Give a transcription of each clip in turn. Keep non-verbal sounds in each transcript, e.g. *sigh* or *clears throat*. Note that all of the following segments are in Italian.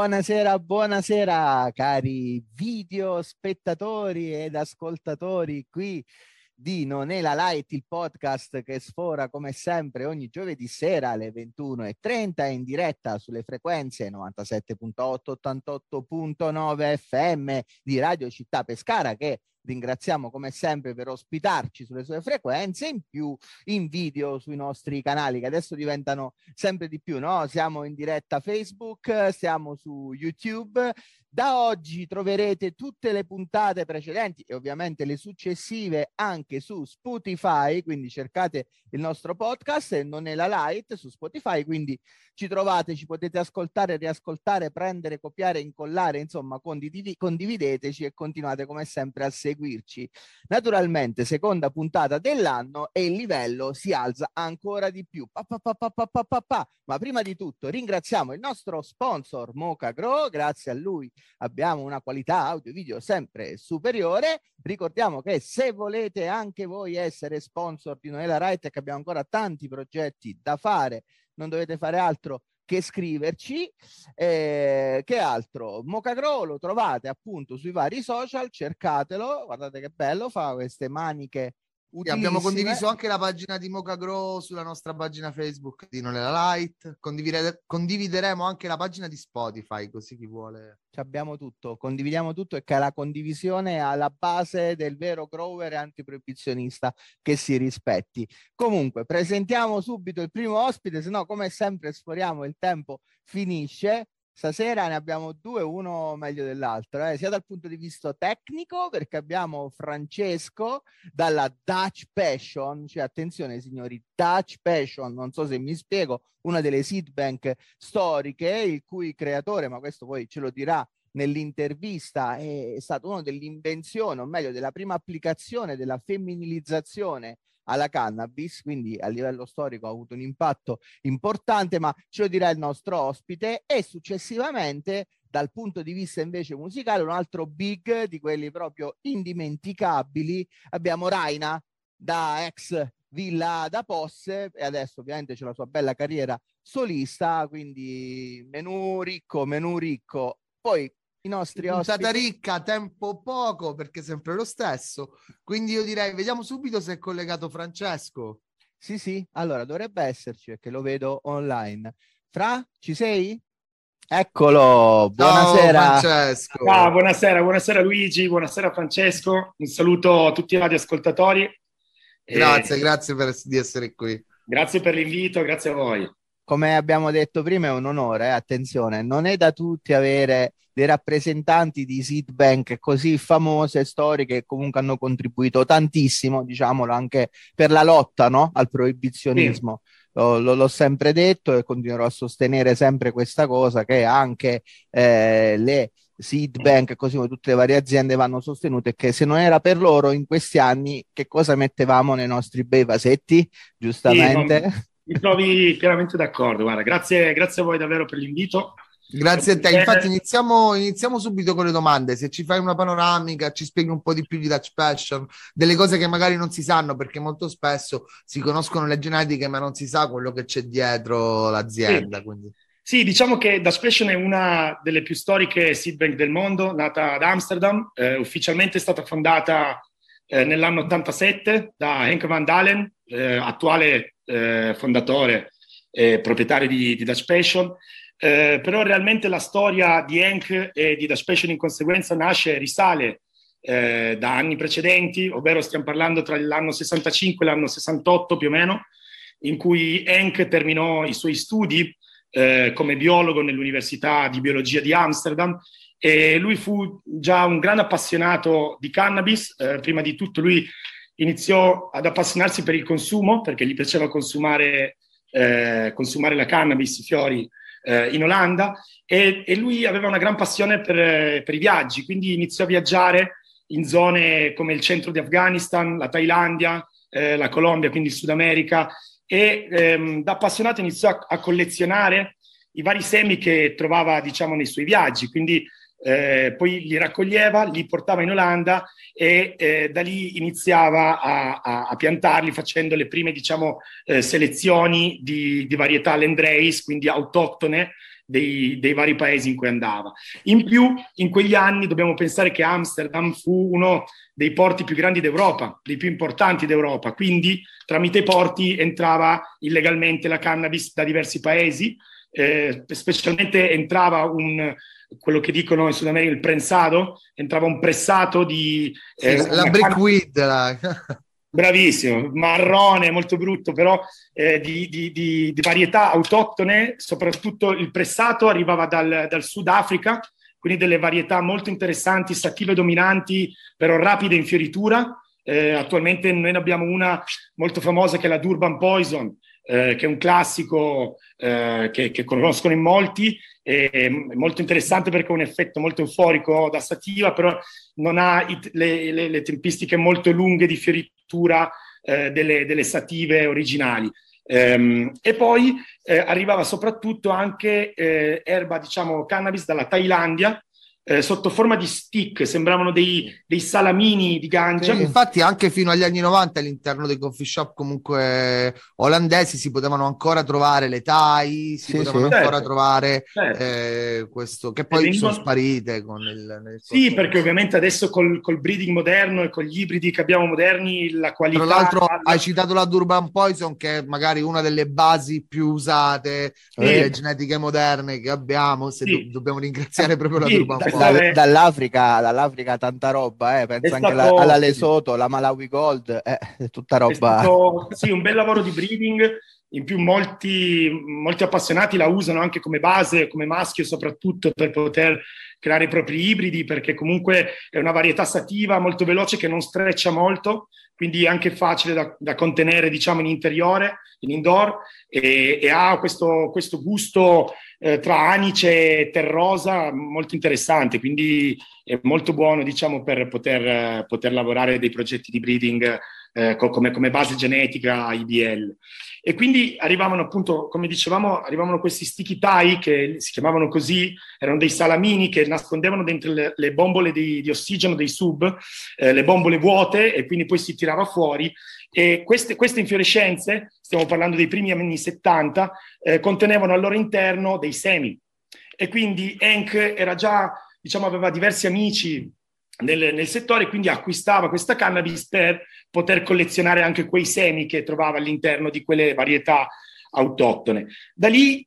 Buonasera, buonasera cari video spettatori ed ascoltatori qui di Non è la Light, il podcast che sfora come sempre ogni giovedì sera alle 21.30 in diretta sulle frequenze 97.8, 88.9 FM di Radio Città Pescara che ringraziamo come sempre per ospitarci sulle sue frequenze, in più in video sui nostri canali che adesso diventano sempre di più, no? Siamo in diretta Facebook, siamo su YouTube. Da oggi troverete tutte le puntate precedenti e ovviamente le successive anche su Spotify, quindi cercate il nostro podcast e non è la light su Spotify, quindi ci trovate, ci potete ascoltare, riascoltare, prendere, copiare, incollare, insomma condiv- condivideteci e continuate come sempre a seguirci. Naturalmente, seconda puntata dell'anno e il livello si alza ancora di più. Pa, pa, pa, Ma prima di tutto ringraziamo il nostro sponsor Moca Grow, grazie a lui abbiamo una qualità audio video sempre superiore. Ricordiamo che se volete anche voi essere sponsor di Noela Right, che abbiamo ancora tanti progetti da fare, non dovete fare altro che scriverci. Eh, che altro? Mocagro lo trovate appunto sui vari social, cercatelo, guardate che bello, fa queste maniche abbiamo condiviso anche la pagina di Mocha Grow sulla nostra pagina Facebook di Non è la Light. Condivide- condivideremo anche la pagina di Spotify, così chi vuole. Ci abbiamo tutto, condividiamo tutto e che la condivisione è alla base del vero grower antiproibizionista che si rispetti. Comunque, presentiamo subito il primo ospite, se no, come sempre, sforiamo il tempo finisce. Stasera ne abbiamo due, uno meglio dell'altro, eh? sia dal punto di vista tecnico, perché abbiamo Francesco dalla Dutch Passion, cioè attenzione signori, Dutch Passion, non so se mi spiego, una delle seed bank storiche, il cui creatore, ma questo poi ce lo dirà nell'intervista, è stato uno dell'invenzione, o meglio della prima applicazione della femminilizzazione alla cannabis, quindi a livello storico ha avuto un impatto importante, ma ce lo dirà il nostro ospite. E successivamente dal punto di vista invece musicale un altro big di quelli proprio indimenticabili abbiamo Raina da ex Villa da Posse e adesso ovviamente c'è la sua bella carriera solista quindi menù ricco menù ricco. Poi i nostri ospiti. Puntata ricca, tempo poco perché sempre lo stesso. Quindi io direi, vediamo subito se è collegato Francesco. Sì, sì, allora dovrebbe esserci perché lo vedo online. Fra, ci sei? Eccolo, buonasera. Ciao, Francesco. Ciao, buonasera, buonasera Luigi, buonasera Francesco. Un saluto a tutti i radioascoltatori. Grazie, e... grazie per, di essere qui. Grazie per l'invito, grazie a voi come abbiamo detto prima, è un onore, eh? attenzione, non è da tutti avere dei rappresentanti di seed bank così famose, storiche, che comunque hanno contribuito tantissimo, diciamolo, anche per la lotta no? al proibizionismo. Sì. Lo, lo, l'ho sempre detto e continuerò a sostenere sempre questa cosa, che anche eh, le seed bank, così come tutte le varie aziende, vanno sostenute che se non era per loro in questi anni, che cosa mettevamo nei nostri bei vasetti, giustamente? Sì, mi trovi pienamente d'accordo. Guarda, grazie, grazie a voi davvero per l'invito. Grazie a te. Infatti, iniziamo, iniziamo, subito con le domande. Se ci fai una panoramica, ci spieghi un po' di più di Dutch Passion, delle cose che magari non si sanno, perché molto spesso si conoscono le genetiche, ma non si sa quello che c'è dietro l'azienda. Sì. Quindi. Sì, diciamo che Dutch Passion è una delle più storiche seed bank del mondo, nata ad Amsterdam, eh, ufficialmente è stata fondata eh, nell'anno 87 da Henk van Dalen, eh, attuale eh, fondatore e proprietario di, di Dutch Passion. Eh, però realmente la storia di Henk e di Dutch Passion in conseguenza nasce, risale eh, da anni precedenti, ovvero stiamo parlando tra l'anno 65 e l'anno 68 più o meno, in cui Henk terminò i suoi studi eh, come biologo nell'Università di Biologia di Amsterdam e lui fu già un grande appassionato di cannabis. Eh, prima di tutto lui iniziò ad appassionarsi per il consumo perché gli piaceva consumare, eh, consumare la cannabis, i fiori eh, in Olanda e, e, lui aveva una gran passione per, per, i viaggi, quindi iniziò a viaggiare in zone come il centro di Afghanistan, la Thailandia, eh, la Colombia, quindi il Sud America e ehm, da appassionato iniziò a, a collezionare i vari semi che trovava diciamo nei suoi viaggi, quindi eh, poi li raccoglieva, li portava in Olanda e eh, da lì iniziava a, a, a, piantarli facendo le prime diciamo, eh, selezioni di, di varietà Landrace, quindi autoctone dei, dei, vari paesi in cui andava. In più, in quegli anni dobbiamo pensare che Amsterdam fu uno dei porti più grandi d'Europa, dei più importanti d'Europa, quindi tramite i porti entrava illegalmente la cannabis da diversi paesi, eh, specialmente entrava un, quello che dicono in Sud America il prensado, entrava un pressato di... Eh, sì, la brickweed. La... *laughs* Bravissimo, marrone, molto brutto, però eh, di, di, di, di, varietà autoctone, soprattutto il pressato arrivava dal, dal Sudafrica, quindi delle varietà molto interessanti, sative dominanti, però rapide in fioritura. Eh, attualmente noi ne abbiamo una molto famosa che è la Durban Poison, eh, che è un classico eh, che, che, conoscono in molti, è molto interessante perché ha un effetto molto euforico da sativa, però non ha i, le, le, le, tempistiche molto lunghe di fioritura eh, delle, delle, sative originali. Ehm, e poi eh, arrivava soprattutto anche eh, erba, diciamo, cannabis dalla Thailandia, eh, sotto forma di stick, sembravano dei, dei salamini di ganja. Sì, infatti anche fino agli anni 90 all'interno dei coffee shop comunque olandesi si potevano ancora trovare le Thai, si sì, potevano sì, ancora certo. trovare certo. Eh, questo, che poi vengono... sono sparite con il... sì, perché ovviamente adesso col, col, breeding moderno e con gli ibridi che abbiamo moderni la qualità... Tra l'altro hai citato la Durban Poison che è magari una delle basi più usate delle genetiche moderne che abbiamo, se do- dobbiamo ringraziare proprio la Durban Poison da, dall'Africa, dall'Africa tanta roba, eh. penso anche stato, alla, alla Lesotho, la Malawi Gold, eh, tutta roba. Stato, sì, un bel lavoro di breeding, in più molti, molti appassionati la usano anche come base, come maschio soprattutto per poter creare i propri ibridi, perché comunque è una varietà sativa molto veloce che non streccia molto, quindi è anche facile da, da contenere diciamo in interiore, in indoor, e, e ha questo, questo gusto eh, tra anice e terrosa molto interessante, quindi è molto buono diciamo, per poter, poter lavorare dei progetti di breeding eh, come, come, base genetica IBL. E quindi arrivavano appunto, come dicevamo, arrivavano questi sticky tie che si chiamavano così, erano dei salamini che nascondevano dentro le, le bombole di, di, ossigeno dei sub, eh, le bombole vuote e quindi poi si tirava fuori e queste, queste infiorescenze, stiamo parlando dei primi anni 70, eh, contenevano al loro interno dei semi. E quindi Hank era già, diciamo, aveva diversi amici nel, nel, settore, quindi acquistava questa cannabis per poter collezionare anche quei semi che trovava all'interno di quelle varietà autoctone. Da lì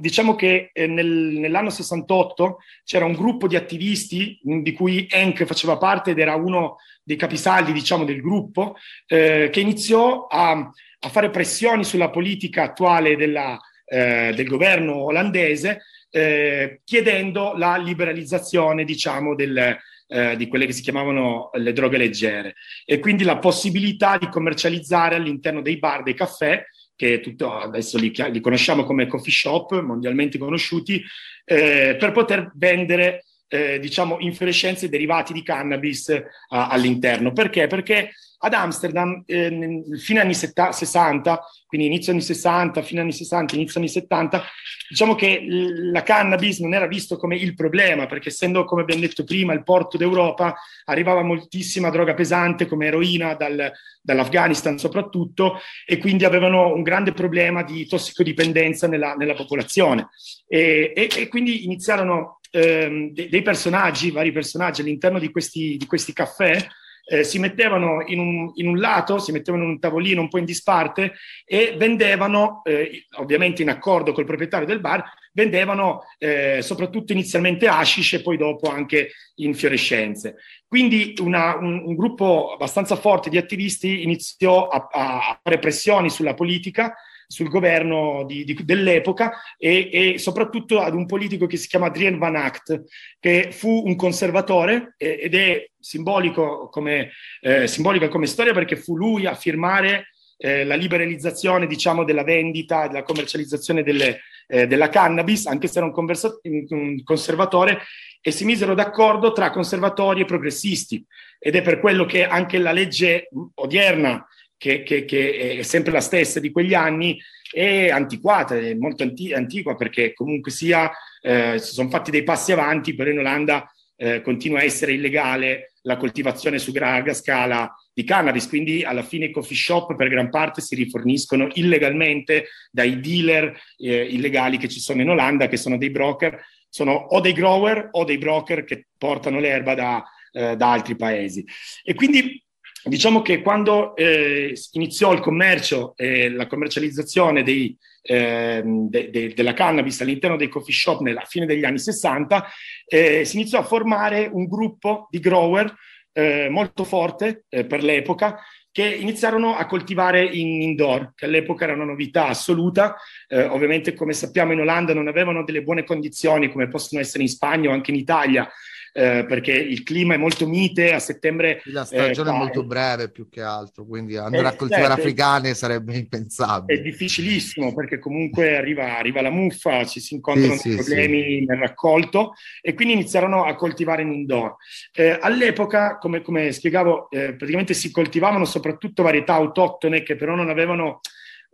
diciamo che eh, nel, nell'anno 68 c'era un gruppo di attivisti di cui Hank faceva parte ed era uno dei capisaldi diciamo, del gruppo, eh, che iniziò a, a, fare pressioni sulla politica attuale della, eh, del governo olandese, eh, chiedendo la liberalizzazione diciamo, del, eh, di quelle che si chiamavano le droghe leggere e quindi la possibilità di commercializzare all'interno dei bar, dei caffè, che tutto, adesso li, li, conosciamo come coffee shop, mondialmente conosciuti, eh, per poter vendere eh, diciamo, infiorescenze derivati di cannabis uh, all'interno. Perché? Perché ad Amsterdam, eh, fine anni 60, quindi inizio anni 60, fine anni 60, inizio anni 70, diciamo che la cannabis non era visto come il problema, perché essendo, come abbiamo detto prima, il porto d'Europa, arrivava moltissima droga pesante come eroina dal, dall'Afghanistan soprattutto, e quindi avevano un grande problema di tossicodipendenza nella, nella popolazione. E, e, e, quindi iniziarono ehm, dei, personaggi, vari personaggi all'interno di questi, di questi caffè, eh, si mettevano in un, in un, lato, si mettevano in un tavolino un po' in disparte e vendevano, eh, ovviamente in accordo col proprietario del bar, vendevano eh, soprattutto inizialmente hashish e poi dopo anche infiorescenze. Quindi una, un, un, gruppo abbastanza forte di attivisti iniziò a, a fare pressioni sulla politica sul governo di, di, dell'epoca e, e, soprattutto ad un politico che si chiama Adrien Van Act, che fu un conservatore eh, ed è simbolico come, eh, simbolica come storia perché fu lui a firmare eh, la liberalizzazione diciamo, della vendita e della commercializzazione delle, eh, della cannabis, anche se era un, conversa- un conservatore, e si misero d'accordo tra conservatori e progressisti. Ed è per quello che anche la legge odierna che, che, che, è sempre la stessa di quegli anni, è antiquata, è molto anti- antiqua perché comunque sia, eh, si sono fatti dei passi avanti, però in Olanda eh, continua a essere illegale la coltivazione su larga scala di cannabis, quindi alla fine i coffee shop per gran parte si riforniscono illegalmente dai dealer eh, illegali che ci sono in Olanda, che sono dei broker, sono o dei grower o dei broker che portano l'erba da, eh, da altri paesi. E quindi diciamo che quando eh, iniziò il commercio e la commercializzazione dei, eh, de, de, della cannabis all'interno dei coffee shop nella fine degli anni 60, eh, si iniziò a formare un gruppo di grower eh, molto forte eh, per l'epoca che iniziarono a coltivare in indoor, che all'epoca era una novità assoluta. Eh, ovviamente, come sappiamo, in Olanda non avevano delle buone condizioni come possono essere in Spagna o anche in Italia eh, perché il clima è molto mite, a settembre... La stagione eh, è molto breve più che altro, quindi andare a eh, coltivare certo, africane sarebbe impensabile. È difficilissimo perché comunque arriva, arriva la muffa, ci si incontrano sì, problemi sì. nel raccolto e quindi iniziarono a coltivare in indoor. Eh, all'epoca, come, come spiegavo, eh, praticamente si coltivavano soprattutto varietà autoctone che però non avevano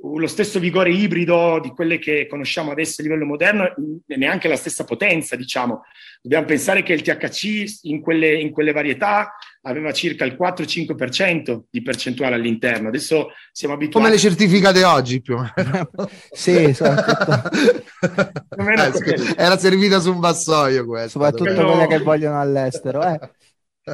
lo stesso vigore ibrido di quelle che conosciamo adesso a livello moderno e neanche la stessa potenza, diciamo. Dobbiamo pensare che il THC in quelle, in quelle varietà aveva circa il 4-5% di percentuale all'interno. Adesso siamo abituati... Come le certificate oggi più o meno. *laughs* sì, *laughs* eh, era servita su un vassoio questa. Soprattutto però... quelle che vogliono all'estero. Eh.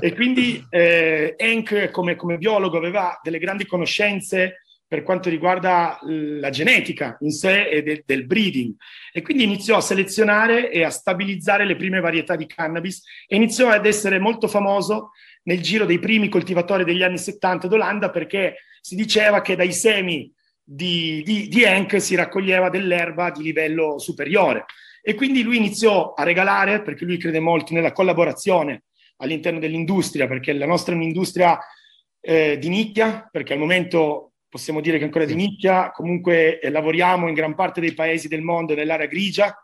E quindi eh, Henk come, come biologo aveva delle grandi conoscenze per quanto riguarda la genetica in sé e de- del breeding. E quindi iniziò a selezionare e a stabilizzare le prime varietà di cannabis e iniziò ad essere molto famoso nel giro dei primi coltivatori degli anni 70 d'Olanda perché si diceva che dai semi di, di, di Henk si raccoglieva dell'erba di livello superiore. E quindi lui iniziò a regalare, perché lui crede molto nella collaborazione all'interno dell'industria, perché la nostra è un'industria eh, di nicchia, perché al momento possiamo dire che ancora di nicchia, comunque eh, lavoriamo in gran parte dei paesi del mondo nell'area grigia,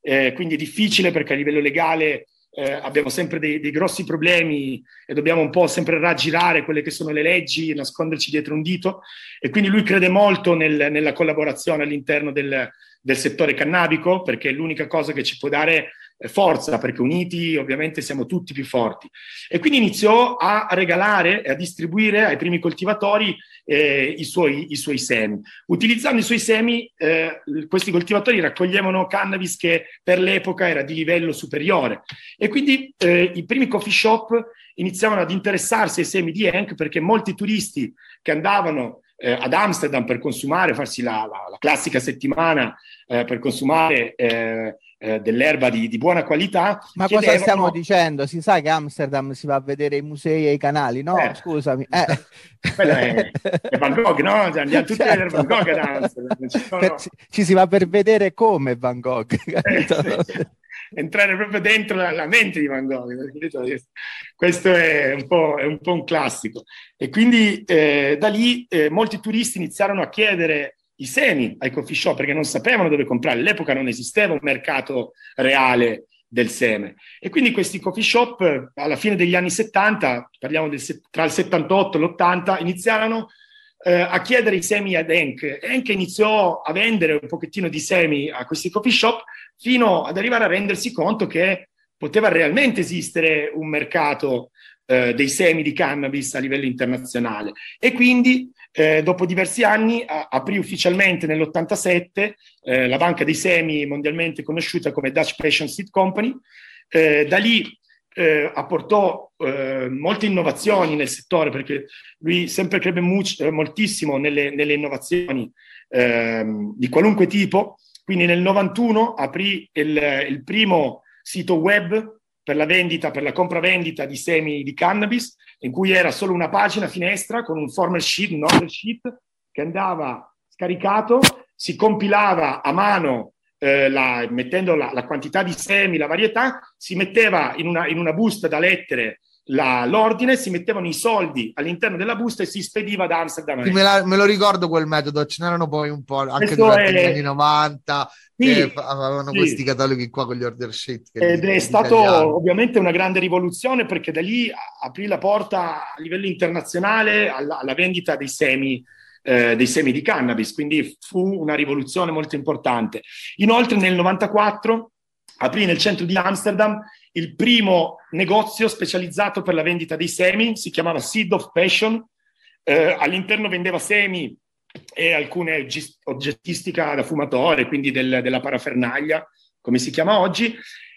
eh, quindi è difficile perché a livello legale eh, abbiamo sempre dei, dei, grossi problemi e dobbiamo un po' sempre raggirare quelle che sono le leggi, nasconderci dietro un dito. E quindi lui crede molto nel, nella collaborazione all'interno del, del settore cannabico perché è l'unica cosa che ci può dare forza, perché uniti ovviamente siamo tutti più forti. E quindi iniziò a regalare e a distribuire ai primi coltivatori eh, i, suoi, i, suoi, semi. Utilizzando i suoi semi, eh, questi coltivatori raccoglievano cannabis che per l'epoca era di livello superiore. E quindi eh, i primi coffee shop iniziavano ad interessarsi ai semi di Hank perché molti turisti che andavano eh, ad Amsterdam per consumare, farsi la, la, la classica settimana eh, per consumare eh, eh, dell'erba di, di, buona qualità. Ma chiedevano... cosa stiamo dicendo? Si sa che Amsterdam si va a vedere i musei e i canali, no? Eh. Scusami. *laughs* Eh. È, è Van Gogh, no? Andiamo tutti certo. a Van Gogh ad Amsterdam. Ci, *laughs* sono... per, ci, si va per vedere come Van Gogh. Eh, entrare proprio dentro la, la, mente di Van Gogh. Questo è un po', è un, po un, classico. E quindi eh, da lì eh, molti turisti iniziarono a chiedere i semi ai coffee shop perché non sapevano dove comprare. All'epoca non esisteva un mercato reale del seme. E quindi questi coffee shop alla fine degli anni 70, parliamo del, tra il 78 e l'80, iniziarono eh, a chiedere i semi ad Henk. Henk iniziò a vendere un pochettino di semi a questi coffee shop fino ad arrivare a rendersi conto che poteva realmente esistere un mercato eh, dei semi di cannabis a livello internazionale. E quindi eh, dopo diversi anni a, aprì ufficialmente nell'87 eh, la banca dei semi mondialmente conosciuta come Dutch Passion Seed Company. Eh, da lì eh, apportò eh, molte innovazioni nel settore perché lui sempre crebbe much, eh, moltissimo nelle, nelle innovazioni ehm, di qualunque tipo. Quindi nel 91 aprì il, il primo sito web per la vendita, per la compravendita di semi di cannabis, in cui era solo una pagina finestra con un former sheet, un order sheet, che andava scaricato, si compilava a mano eh, la, mettendo la, la, quantità di semi, la varietà, si metteva in una, in una busta da lettere la, l'ordine, si mettevano i soldi all'interno della busta e si spediva ad Amsterdam. Sì, me, la, me, lo ricordo quel metodo, ce n'erano poi un po' anche Questo durante è... gli anni 90 sì, che avevano sì. questi cataloghi qua con gli order sheet. Ed è stato ovviamente una grande rivoluzione perché da lì aprì la porta a livello internazionale alla, alla vendita dei semi. Eh, dei semi di cannabis, quindi fu una rivoluzione molto importante. Inoltre nel 94 aprì nel centro di Amsterdam il primo negozio specializzato per la vendita dei semi, si chiamava Seed of Passion, eh, all'interno vendeva semi e alcune oggettistica da fumatore, quindi del, della parafernalia, come si chiama oggi,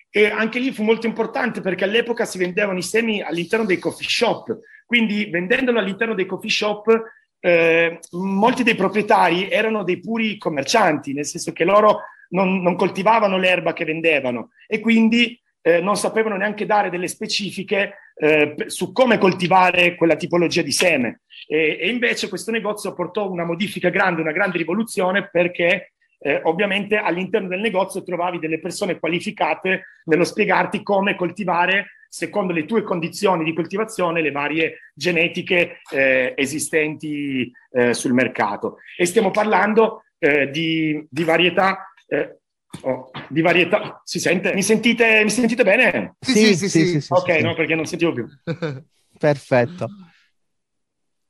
e anche lì fu molto importante perché all'epoca si vendevano i semi all'interno dei coffee shop, quindi vendendolo all'interno dei coffee shop eh, molti dei proprietari erano dei puri commercianti, nel senso che loro non, non coltivavano l'erba che vendevano e quindi eh, non sapevano neanche dare delle specifiche eh, su come coltivare quella tipologia di seme. E, e, invece questo negozio portò una modifica grande, una grande rivoluzione perché eh, ovviamente all'interno del negozio trovavi delle persone qualificate nello spiegarti come coltivare secondo le tue condizioni di coltivazione le varie genetiche eh, esistenti eh, sul mercato. E stiamo parlando eh, di, di, varietà. Eh, oh, di varietà, si sente? Mi sentite, mi sentite bene? Sì, sì, sì. sì, sì, sì ok, no, perché non sentivo più. *laughs* Perfetto.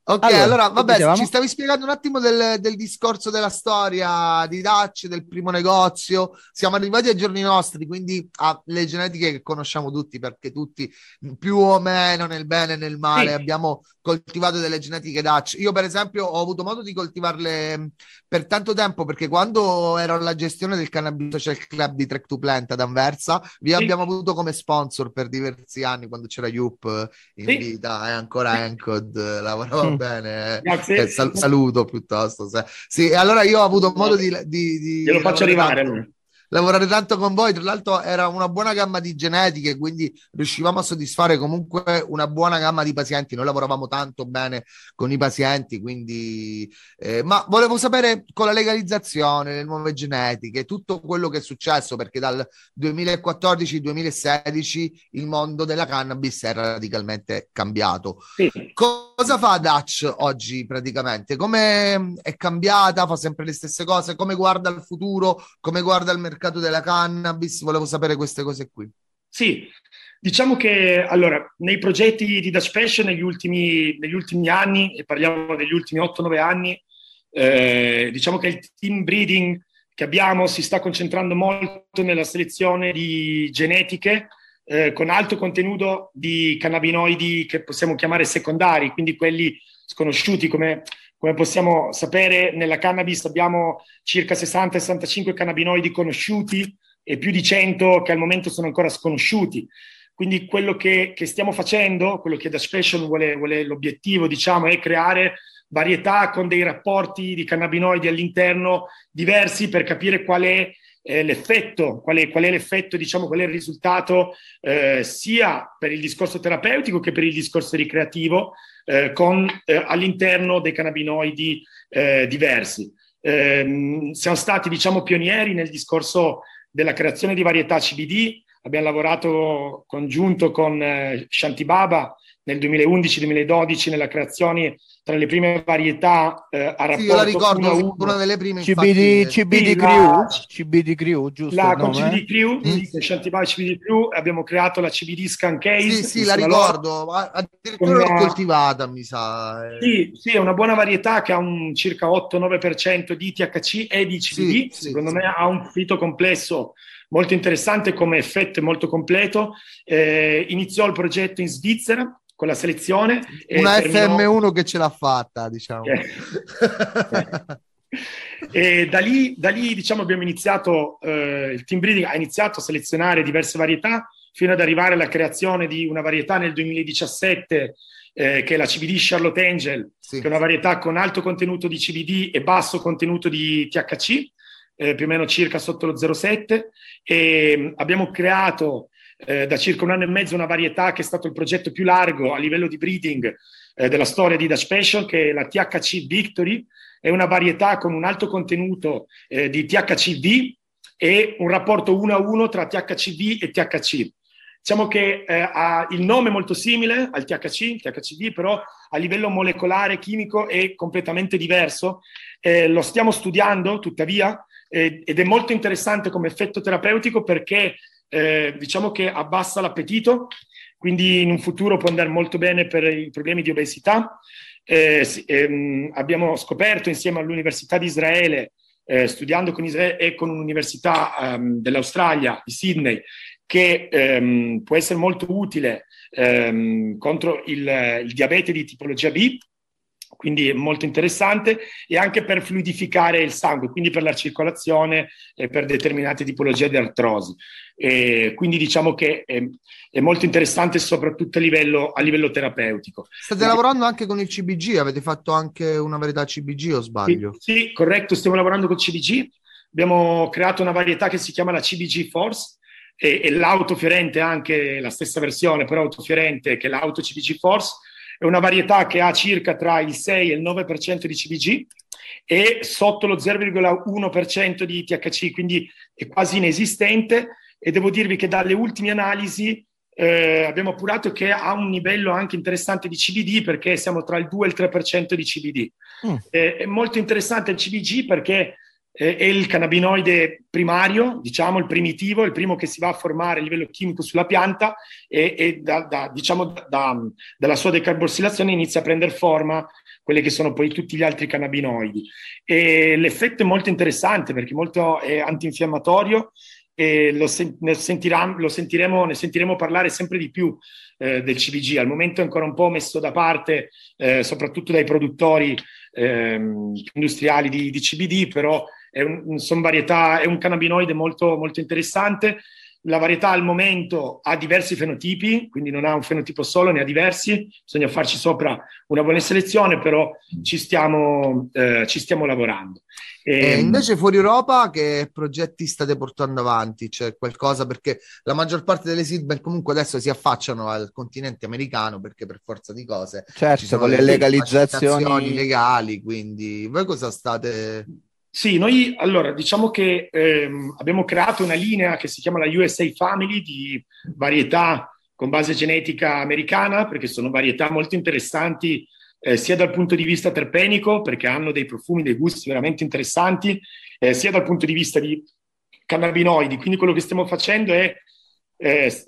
Ok, allora, allora vabbè, ci stavi spiegando un attimo del, del, discorso della storia di Dutch, del primo negozio. Siamo arrivati ai giorni nostri, quindi alle genetiche che conosciamo tutti, perché tutti più o meno nel bene e nel male sì. abbiamo coltivato delle genetiche Dutch. Io, per esempio, ho avuto modo di coltivarle per tanto tempo perché quando ero alla gestione del Cannabis Social Club di Trek to Plant ad Anversa, vi sì. abbiamo avuto come sponsor per diversi anni quando c'era Yup in sì. vita e ancora Encod lavorava mm. bene. Eh, sal- saluto piuttosto. Sì, allora io ho avuto modo di. di, di Glielo faccio arrivare. Tanto lavorare tanto con voi. Tra l'altro era una buona gamma di genetiche, quindi riuscivamo a soddisfare comunque una buona gamma di pazienti. Noi lavoravamo tanto bene con i pazienti, quindi... Eh, ma volevo sapere con la legalizzazione, le nuove genetiche, tutto quello che è successo, perché dal 2014-2016 il mondo della cannabis è radicalmente cambiato. Sì. Cosa fa Dutch oggi praticamente? Come è cambiata? Fa sempre le stesse cose? Come guarda il futuro? Come guarda il mercato? Mercato della cannabis, volevo sapere queste cose qui. Sì, diciamo che allora, nei progetti di Dutch Fashion negli ultimi, negli ultimi anni, e parliamo degli ultimi 8-9 anni, eh, diciamo che il team breeding che abbiamo si sta concentrando molto nella selezione di genetiche eh, con alto contenuto di cannabinoidi che possiamo chiamare secondari, quindi quelli sconosciuti come come possiamo sapere, nella cannabis abbiamo circa 60-65 cannabinoidi conosciuti e più di 100 che al momento sono ancora sconosciuti. Quindi quello che, che stiamo facendo, quello che Dash Fashion vuole, vuole, l'obiettivo, diciamo, è creare varietà con dei rapporti di cannabinoidi all'interno diversi per capire qual è eh, l'effetto, qual è, qual è, l'effetto, diciamo, qual è il risultato eh, sia per il discorso terapeutico che per il discorso ricreativo eh, con eh, all'interno dei cannabinoidi eh, diversi. Ehm, siamo stati, diciamo, pionieri nel discorso della creazione di varietà CBD, abbiamo lavorato congiunto con eh, Shantibaba nel 2011-2012 nella creazione tra le prime varietà eh, a rapporto sì, io la ricordo, una delle prime CBD, CBD sì, Crew, CBD Crew, giusto? La, con CBD Crew, mm. Shantibai CBD Crew, abbiamo creato la CBD Scan Case. Sì, sì, la ricordo, addirittura l'ho coltivata, mi sa. Eh. Sì, sì, è una buona varietà che ha un circa 8-9% di THC e di CBD, sì, secondo me ha un fito complesso molto interessante come effetto molto completo. Eh, iniziò il progetto in Svizzera, con la selezione. Una FM1 che ce l'ha fatta, diciamo. *laughs* e da lì, da lì diciamo, abbiamo iniziato, eh, il team breeding ha iniziato a selezionare diverse varietà fino ad arrivare alla creazione di una varietà nel 2017 eh, che è la CBD Charlotte Angel, sì. che è una varietà con alto contenuto di CBD e basso contenuto di THC, eh, più o meno circa sotto lo 0,7. E mm, abbiamo creato eh, da circa un anno e mezzo una varietà che è stato il progetto più largo a livello di breeding eh, della storia di Dutch Passion, che è la THC Victory, è una varietà con un alto contenuto eh, di THCV e un rapporto 1 a 1 tra THCV e THC. Diciamo che eh, ha il nome molto simile al THC, THCV, però a livello molecolare, chimico è completamente diverso. Eh, lo stiamo studiando, tuttavia, eh, ed è molto interessante come effetto terapeutico perché eh, diciamo che abbassa l'appetito, quindi in un futuro può andare molto bene per i problemi di obesità. Eh, ehm, abbiamo scoperto insieme all'Università di Israele eh, studiando con Israele e con un'università um, dell'Australia, di Sydney, che um, può essere molto utile um, contro il, il diabete di tipologia B, quindi è molto interessante e anche per fluidificare il sangue, quindi per la circolazione e per determinate tipologie di artrosi. E quindi diciamo che è, è, molto interessante soprattutto a livello, a livello terapeutico. State lavorando anche con il CBG, avete fatto anche una varietà CBG o sbaglio? Sì, sì, corretto, stiamo lavorando con il CBG, abbiamo creato una varietà che si chiama la CBG Force e, e l'autofierente anche la stessa versione, però autofierente che è l'auto CBG Force è una varietà che ha circa tra il 6 e il 9% di CBG e sotto lo 0,1% di THC, quindi è quasi inesistente e devo dirvi che dalle ultime analisi eh, abbiamo appurato che ha un livello anche interessante di CBD perché siamo tra il 2 e il 3% di CBD. Mm. Eh, è molto interessante il CBG perché eh, è il cannabinoide primario, diciamo il primitivo, il primo che si va a formare a livello chimico sulla pianta e, e da, da, diciamo, da, dalla sua decarbossilazione inizia a prendere forma quelli che sono poi tutti gli altri cannabinoidi. E l'effetto è molto interessante perché molto è antinfiammatorio e lo, sen- ne, lo sentiremo, ne sentiremo parlare sempre di più eh, del CBG. Al momento è ancora un po' messo da parte, eh, soprattutto dai produttori eh, industriali di, di CBD, però è un, varietà, è un cannabinoide molto, molto interessante. La varietà al momento ha diversi fenotipi, quindi non ha un fenotipo solo, ne ha diversi, bisogna farci sopra una buona selezione, però ci stiamo, eh, ci stiamo lavorando. E, e ehm, invece fuori Europa che progetti state portando avanti? C'è qualcosa perché la maggior parte delle seedbank comunque adesso si affacciano al continente americano perché per forza di cose certo, ci sono le legalizzazioni legali, quindi voi cosa state sì, noi allora diciamo che ehm, abbiamo creato una linea che si chiama la USA Family di varietà con base genetica americana, perché sono varietà molto interessanti eh, sia dal punto di vista terpenico, perché hanno dei profumi, dei gusti veramente interessanti, eh, sia dal punto di vista di cannabinoidi. Quindi quello che stiamo facendo è eh,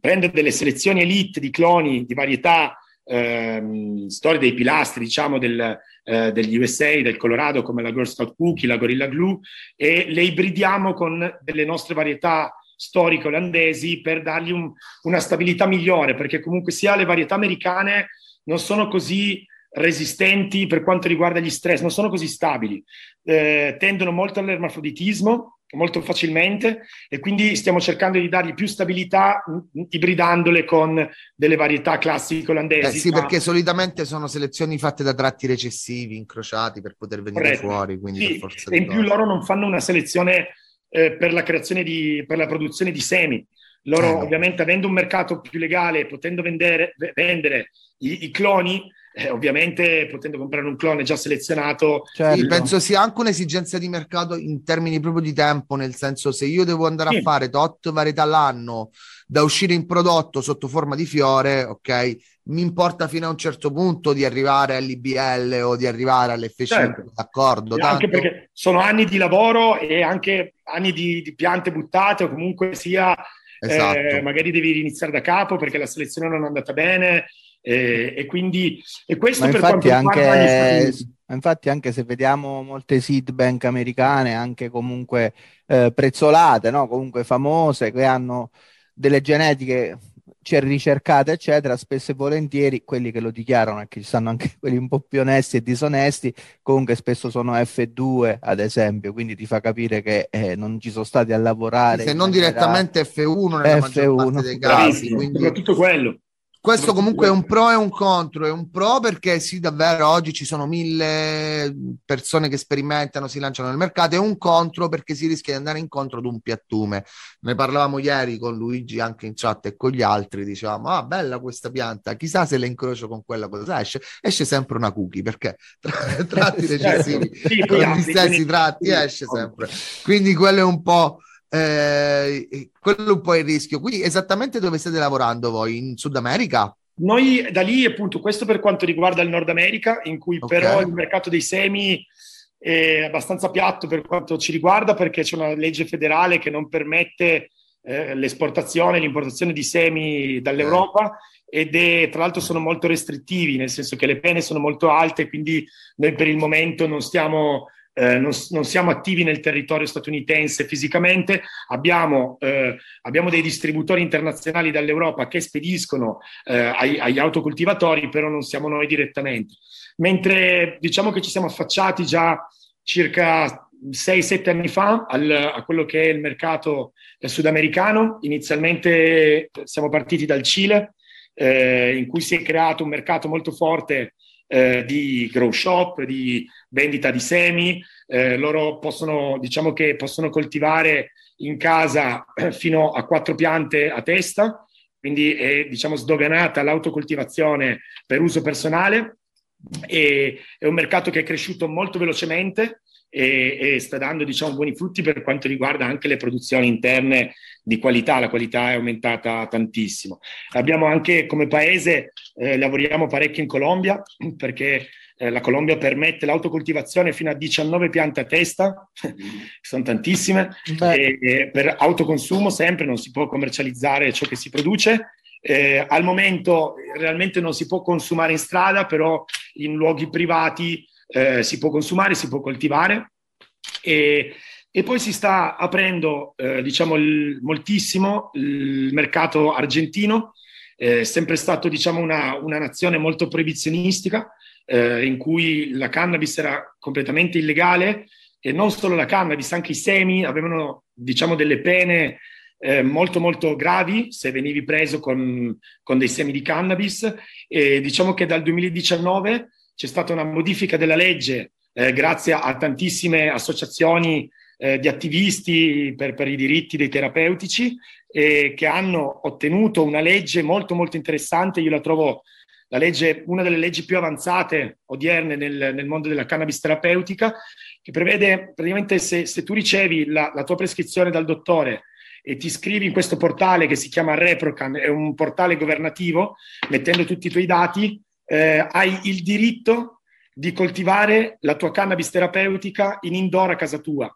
prendere delle selezioni elite di cloni di varietà ehm, storie dei pilastri, diciamo, del, eh, degli USA, del Colorado, come la Girl Scout Cookie, la Gorilla Glue, e le ibridiamo con delle nostre varietà storiche olandesi per dargli un, una stabilità migliore, perché comunque sia le varietà americane non sono così resistenti per quanto riguarda gli stress, non sono così stabili, eh, tendono molto all'ermafroditismo molto facilmente e quindi stiamo cercando di dargli più stabilità ibridandole con delle varietà classiche olandesi. Eh sì, ma... perché solitamente sono selezioni fatte da tratti recessivi, incrociati per poter venire Corretto. fuori. Quindi sì, e in più loro non fanno una selezione eh, per la creazione di, per la produzione di semi. Loro eh, ovviamente avendo un mercato più legale, potendo vendere, vendere i, i cloni, eh, ovviamente potendo comprare un clone già selezionato. Certo. Sì, penso sia anche un'esigenza di mercato in termini proprio di tempo, nel senso se io devo andare sì. a fare tot varietà all'anno da uscire in prodotto sotto forma di fiore, ok, mi importa fino a un certo punto di arrivare all'IBL o di arrivare all'F5, certo. d'accordo? Tanto... Anche perché sono anni di lavoro e anche anni di, di piante buttate o comunque sia... Esatto. Eh, magari devi iniziare da capo perché la selezione non è andata bene, e, e quindi e questo Ma per quanto anche, infatti anche se vediamo molte seed bank americane anche comunque eh, prezzolate no? comunque famose che hanno delle genetiche ricercate eccetera spesso e volentieri quelli che lo dichiarano e che ci stanno anche *laughs* quelli un po' più onesti e disonesti comunque spesso sono F2 ad esempio quindi ti fa capire che eh, non ci sono stati a lavorare se non direttamente F1 nella F1, maggior parte dei casi quindi... soprattutto quello questo comunque è un pro e un contro. È un pro perché sì, davvero oggi ci sono mille persone che sperimentano, si lanciano nel mercato, e un contro perché si rischia di andare incontro ad un piattume. Ne parlavamo ieri con Luigi anche in chat e con gli altri, dicevamo, ah bella questa pianta, chissà se la incrocio con quella cosa esce. Esce sempre una cookie perché tra, *laughs* tratti recessivi, sì, con gli stessi tratti esce sempre. Quindi quello è un po' eh, quello è un po' il rischio. Quindi esattamente dove state lavorando voi? In Sud America? Noi da lì, appunto, questo per quanto riguarda il Nord America, in cui okay. però il mercato dei semi è abbastanza piatto per quanto ci riguarda, perché c'è una legge federale che non permette eh, l'esportazione e l'importazione di semi dall'Europa eh. ed è, tra l'altro sono molto restrittivi, nel senso che le pene sono molto alte, quindi noi per il momento non stiamo eh, non, non, siamo attivi nel territorio statunitense fisicamente, abbiamo, eh, abbiamo dei distributori internazionali dall'Europa che spediscono eh, ai, agli autocoltivatori, però non siamo noi direttamente. Mentre diciamo che ci siamo affacciati già circa 6-7 anni fa al, a quello che è il mercato sudamericano. Inizialmente siamo partiti dal Cile, eh, in cui si è creato un mercato molto forte eh, di grow shop, di vendita di semi. Eh, loro possono, diciamo che possono coltivare in casa fino a quattro piante a testa, quindi è diciamo, sdoganata l'autocoltivazione per uso personale. E, è un mercato che è cresciuto molto velocemente e, e sta dando diciamo, buoni frutti per quanto riguarda anche le produzioni interne di qualità, la qualità è aumentata tantissimo. Abbiamo anche come paese, eh, lavoriamo parecchio in Colombia perché eh, la Colombia permette l'autocoltivazione fino a 19 piante a testa, *laughs* sono tantissime, e, e per autoconsumo sempre, non si può commercializzare ciò che si produce. Eh, al momento realmente non si può consumare in strada, però in luoghi privati eh, si può consumare, si può coltivare. E, e poi si sta aprendo eh, diciamo il, moltissimo il mercato argentino, è sempre stato diciamo una, una nazione molto proibizionistica eh, in cui la cannabis era completamente illegale e non solo la cannabis, anche i semi avevano diciamo delle pene eh, molto molto gravi se venivi preso con, con, dei semi di cannabis. E diciamo che dal 2019 c'è stata una modifica della legge eh, grazie a tantissime associazioni eh, di attivisti per, per, i diritti dei terapeutici eh, che hanno ottenuto una legge molto molto interessante, io la trovo la legge, una delle leggi più avanzate odierne nel, nel mondo della cannabis terapeutica, che prevede praticamente se, se tu ricevi la, la tua prescrizione dal dottore e ti iscrivi in questo portale che si chiama Reprocan, è un portale governativo, mettendo tutti i tuoi dati, eh, hai il diritto di coltivare la tua cannabis terapeutica in indoor a casa tua,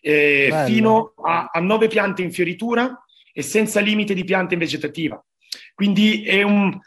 eh, fino a, a nove piante in fioritura e senza limite di pianta in vegetativa. Quindi è un,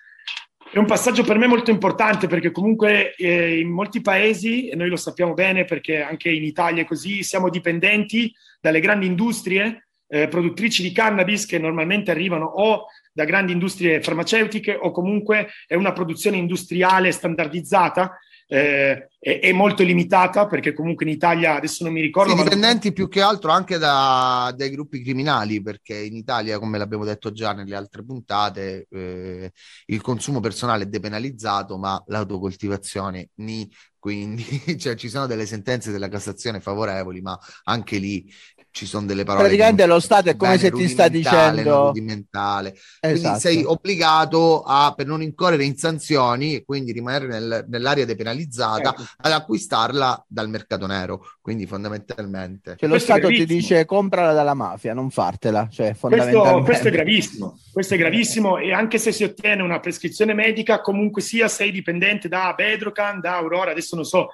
è un passaggio per me molto importante perché comunque eh, in molti paesi, e noi lo sappiamo bene perché anche in Italia è così, siamo dipendenti dalle grandi industrie eh, produttrici di cannabis che normalmente arrivano o da grandi industrie farmaceutiche o comunque è una produzione industriale standardizzata? Eh, è, è, molto limitata perché comunque in Italia adesso non mi ricordo. Sì, dipendenti non... più che altro anche da, dai gruppi criminali perché in Italia, come l'abbiamo detto già nelle altre puntate, eh, il consumo personale è depenalizzato, ma l'autocoltivazione ni. Quindi *laughs* cioè, ci sono delle sentenze della Cassazione favorevoli, ma anche lì ci sono delle parole. Praticamente lo Stato è come se ti sta dicendo rudimentale. Quindi esatto. sei obbligato a, per non incorrere in sanzioni e quindi rimanere nel, nell'area depenalizzata, certo. Ad acquistarla dal mercato nero. Quindi fondamentalmente. Cioè, lo Stato ti dice comprala dalla mafia, non fartela. Cioè, questo, questo è gravissimo. Questo è gravissimo e anche se si ottiene una prescrizione medica, comunque sia sei dipendente da Bedrocan, da Aurora, adesso non so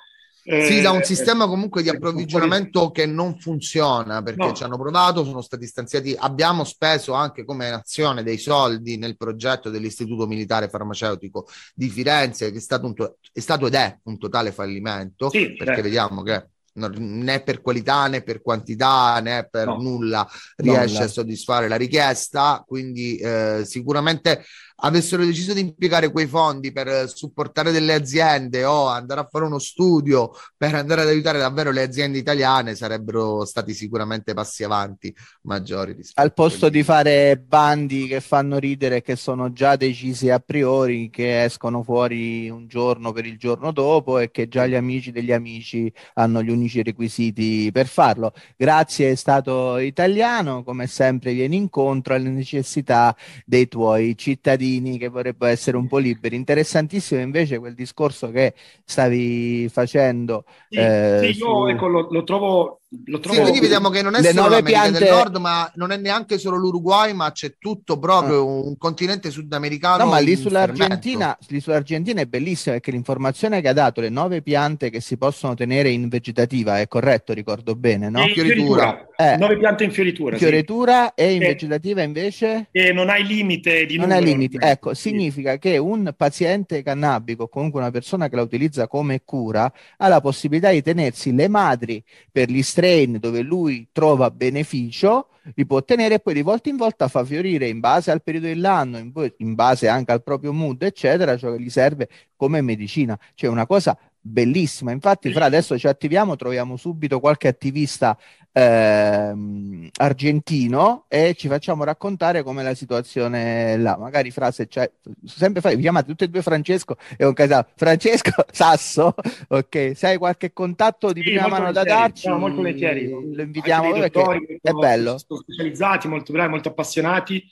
sì, da un eh, sistema comunque di approvvigionamento che non funziona perché no. ci hanno provato, sono stati stanziati, abbiamo speso anche come nazione dei soldi nel progetto dell'Istituto Militare Farmaceutico di Firenze che è stato, un, è stato ed è un totale fallimento sì, perché eh. vediamo che né per qualità né per quantità né per no. nulla riesce Nulla. a soddisfare la richiesta quindi eh, sicuramente avessero deciso di impiegare quei fondi per supportare delle aziende o andare a fare uno studio per andare ad aiutare davvero le aziende italiane, sarebbero stati sicuramente passi avanti maggiori. Al posto di fare bandi che fanno ridere, che sono già decisi a priori, che escono fuori un giorno per il giorno dopo e che già gli amici degli amici hanno gli unici requisiti per farlo. Grazie, è stato italiano, come sempre vieni incontro alle necessità dei tuoi cittadini cittadini che vorrebbero essere un po' liberi. Interessantissimo invece quel discorso che stavi facendo. Sì, eh, sì io su... ecco, lo, lo, trovo lo trovo... Sì, quindi vediamo che non è le solo l'America piante... del Nord, ma non è neanche solo l'Uruguay, ma c'è tutto proprio ah. un continente sudamericano. No, ma lì sull'Argentina, lì sull'Argentina è bellissimo perché l'informazione che ha dato le nove piante che si possono tenere in vegetativa è corretto, ricordo bene, no? In fioritura. Eh, nove piante in fioritura. Fioritura sì. e in e, vegetativa invece? E non hai limite di Non hai limite. Ecco, sì. significa che un paziente cannabico, comunque una persona che la utilizza come cura, ha la possibilità di tenersi le madri per gli strain dove lui trova beneficio, li può tenere e poi di volta in volta fa fiorire in base al periodo dell'anno, in, in base anche al proprio mood, eccetera, ciò che gli serve come medicina. Cioè una cosa bellissima. Infatti, fra adesso ci attiviamo, troviamo subito qualche attivista ehm, argentino e ci facciamo raccontare com'è la situazione là. Magari fra se c'è, sempre fa, vi chiamate tutti e due Francesco e un casato. Francesco Sasso, *laughs* ok, se hai qualche contatto di sì, prima mano da darci, no, molto volentieri. Lo invitiamo perché è bello. Sono specializzati, molto bravi, molto appassionati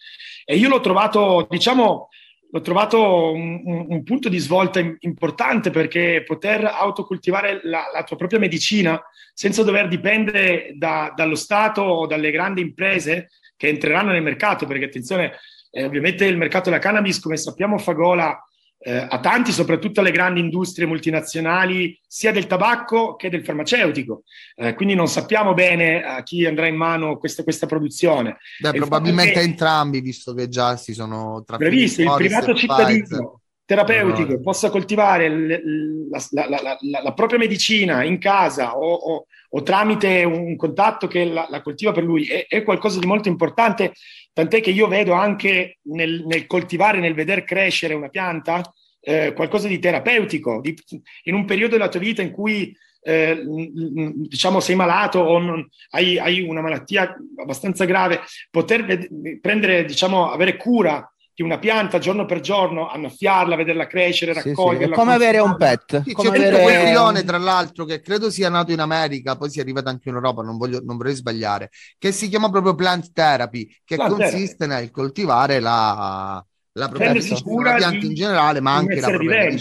e io l'ho trovato, diciamo, l'ho trovato un, un, un, punto di svolta importante perché poter autocoltivare la, la tua propria medicina senza dover dipendere da, dallo Stato o dalle grandi imprese che entreranno nel mercato, perché attenzione, eh, ovviamente il mercato della cannabis, come sappiamo, fa gola eh, a tanti, soprattutto alle grandi industrie multinazionali, sia del tabacco che del farmaceutico. Eh, quindi non sappiamo bene a chi andrà in mano questa, questa produzione. Beh, probabilmente che... entrambi, visto che già si sono trasferiti. Bravissimo, il privato cittadino terapeutico possa coltivare l- la, la, la, la, propria medicina in casa o, o, o tramite un contatto che la, coltiva per lui è, è, qualcosa di molto importante, tant'è che io vedo anche nel, nel coltivare, nel veder crescere una pianta, eh, qualcosa di terapeutico, di, in un periodo della tua vita in cui eh, diciamo sei malato o non, hai, hai, una malattia abbastanza grave, poter prendere, diciamo, avere cura di una pianta giorno per giorno, annaffiarla, vederla crescere, raccoglierla. Sì, sì. come avere un pet. Sì, come c'è avere... quel filone, tra l'altro, che credo sia nato in America, poi si è arrivato anche in Europa, non, voglio, non vorrei sbagliare, che si chiama proprio plant therapy, che plant consiste therapy. nel coltivare la, la propria pianta in generale, ma anche la propria.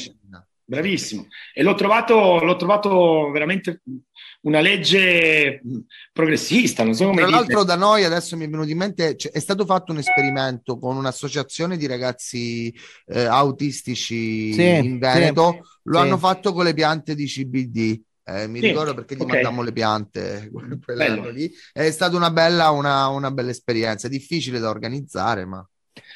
Bravissimo. E l'ho trovato, l'ho trovato veramente una legge progressista, non so come Tra l'altro da noi adesso mi è venuto in mente, cioè, è stato fatto un esperimento con un'associazione di ragazzi eh, autistici sì, in Veneto, sì, lo sì. hanno fatto con le piante di CBD. Eh, mi ricordo perché gli okay. mandammo le piante *laughs* quell'anno lì. È stata una bella, una, una bella esperienza, difficile da organizzare, ma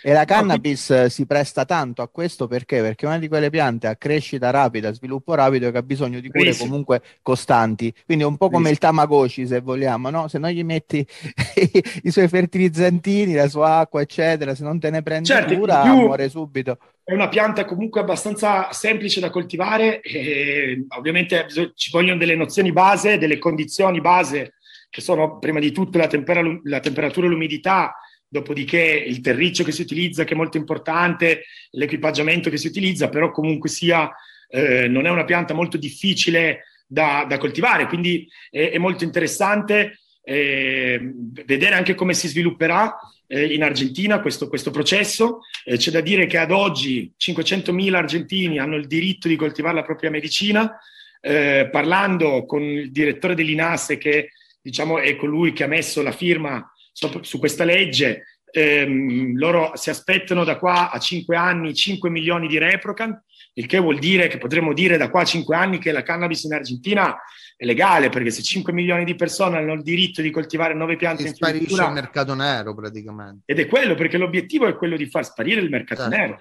e la cannabis no, si presta tanto a questo perché? Perché è una di quelle piante a crescita rapida, sviluppo rapido che ha bisogno di cure Bellissimo. comunque costanti. Quindi è un po' come Bellissimo. il Tamagotchi, se vogliamo, no? Se non gli metti *laughs* i suoi fertilizzantini, la sua acqua, eccetera, se non te ne prendi certo, cura, muore subito. È una pianta comunque abbastanza semplice da coltivare e ovviamente ci vogliono delle nozioni base, delle condizioni base che sono prima di tutto la, tempera- la temperatura e l'umidità, dopodiché il terriccio che si utilizza, che è molto importante, l'equipaggiamento che si utilizza, però comunque sia, eh, non è una pianta molto difficile da, da coltivare, quindi è, è molto interessante eh, vedere anche come si svilupperà eh, in Argentina questo, questo processo. Eh, c'è da dire che ad oggi 500.000 argentini hanno il diritto di coltivare la propria medicina. Eh, parlando con il direttore dell'INASE, che diciamo, è colui che ha messo la firma su questa legge. Ehm, loro si aspettano da qua a 5 anni 5 milioni di reprocan, il che vuol dire che potremmo dire da qua a 5 anni che la cannabis in Argentina è legale, perché se 5 milioni di persone hanno il diritto di coltivare 9 piante in sparisce il mercato nero praticamente. Ed è quello, perché l'obiettivo è quello di far sparire il mercato certo. nero.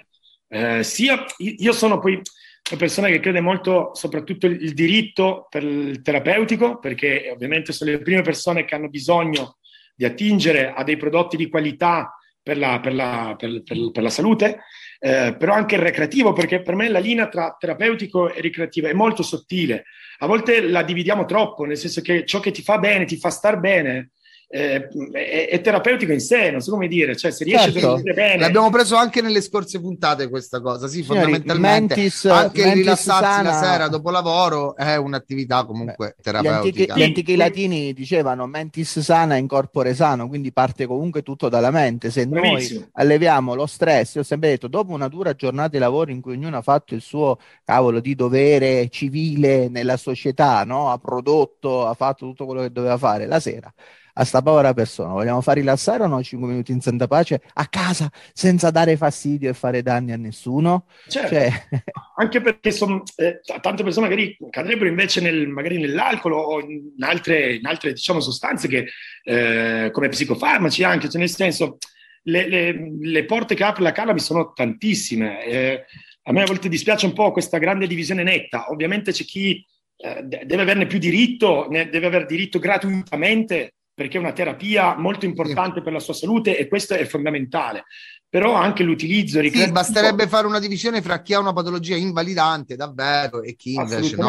Eh, sia, io sono poi una persona che crede molto soprattutto il diritto per il terapeutico, perché ovviamente sono le prime persone che hanno bisogno di attingere a dei prodotti di qualità per la, per la, per, per la salute, eh, però anche il recreativo, perché per me la linea tra terapeutico e ricreativo è molto sottile. A volte la dividiamo troppo, nel senso che ciò che ti fa bene, ti fa star bene, eh, è, è, terapeutico in sé, non so come dire, cioè se riesce certo. a dormire bene. L'abbiamo preso anche nelle scorse puntate questa cosa, sì, Signori, fondamentalmente mentis, anche mentis rilassarsi sana... la sera dopo lavoro è un'attività comunque Beh, terapeutica. Gli antichi, gli antichi latini dicevano mentis sana in corpore sano, quindi parte comunque tutto dalla mente. Se Bravissimo. noi alleviamo lo stress, io ho sempre detto, dopo una dura giornata di lavoro in cui ognuno ha fatto il suo cavolo di dovere civile nella società, no? ha prodotto, ha fatto tutto quello che doveva fare, la sera a sta povera persona. Vogliamo far rilassare o no 5 minuti in santa pace a casa senza dare fastidio e fare danni a nessuno? Certo. Cioè... *laughs* Anche perché sono, eh, tante persone magari cadrebbero invece nel, magari nell'alcol o in altre, in altre diciamo, sostanze che, eh, come psicofarmaci anche, cioè nel senso le, le, le, porte che apre la cannabis sono tantissime. Eh, a me a volte dispiace un po' questa grande divisione netta. Ovviamente c'è chi eh, deve averne più diritto, deve avere diritto gratuitamente perché è una terapia molto importante per la sua salute e questo è fondamentale. Però anche l'utilizzo sì, basterebbe fare una divisione fra chi ha una patologia invalidante davvero e chi invece no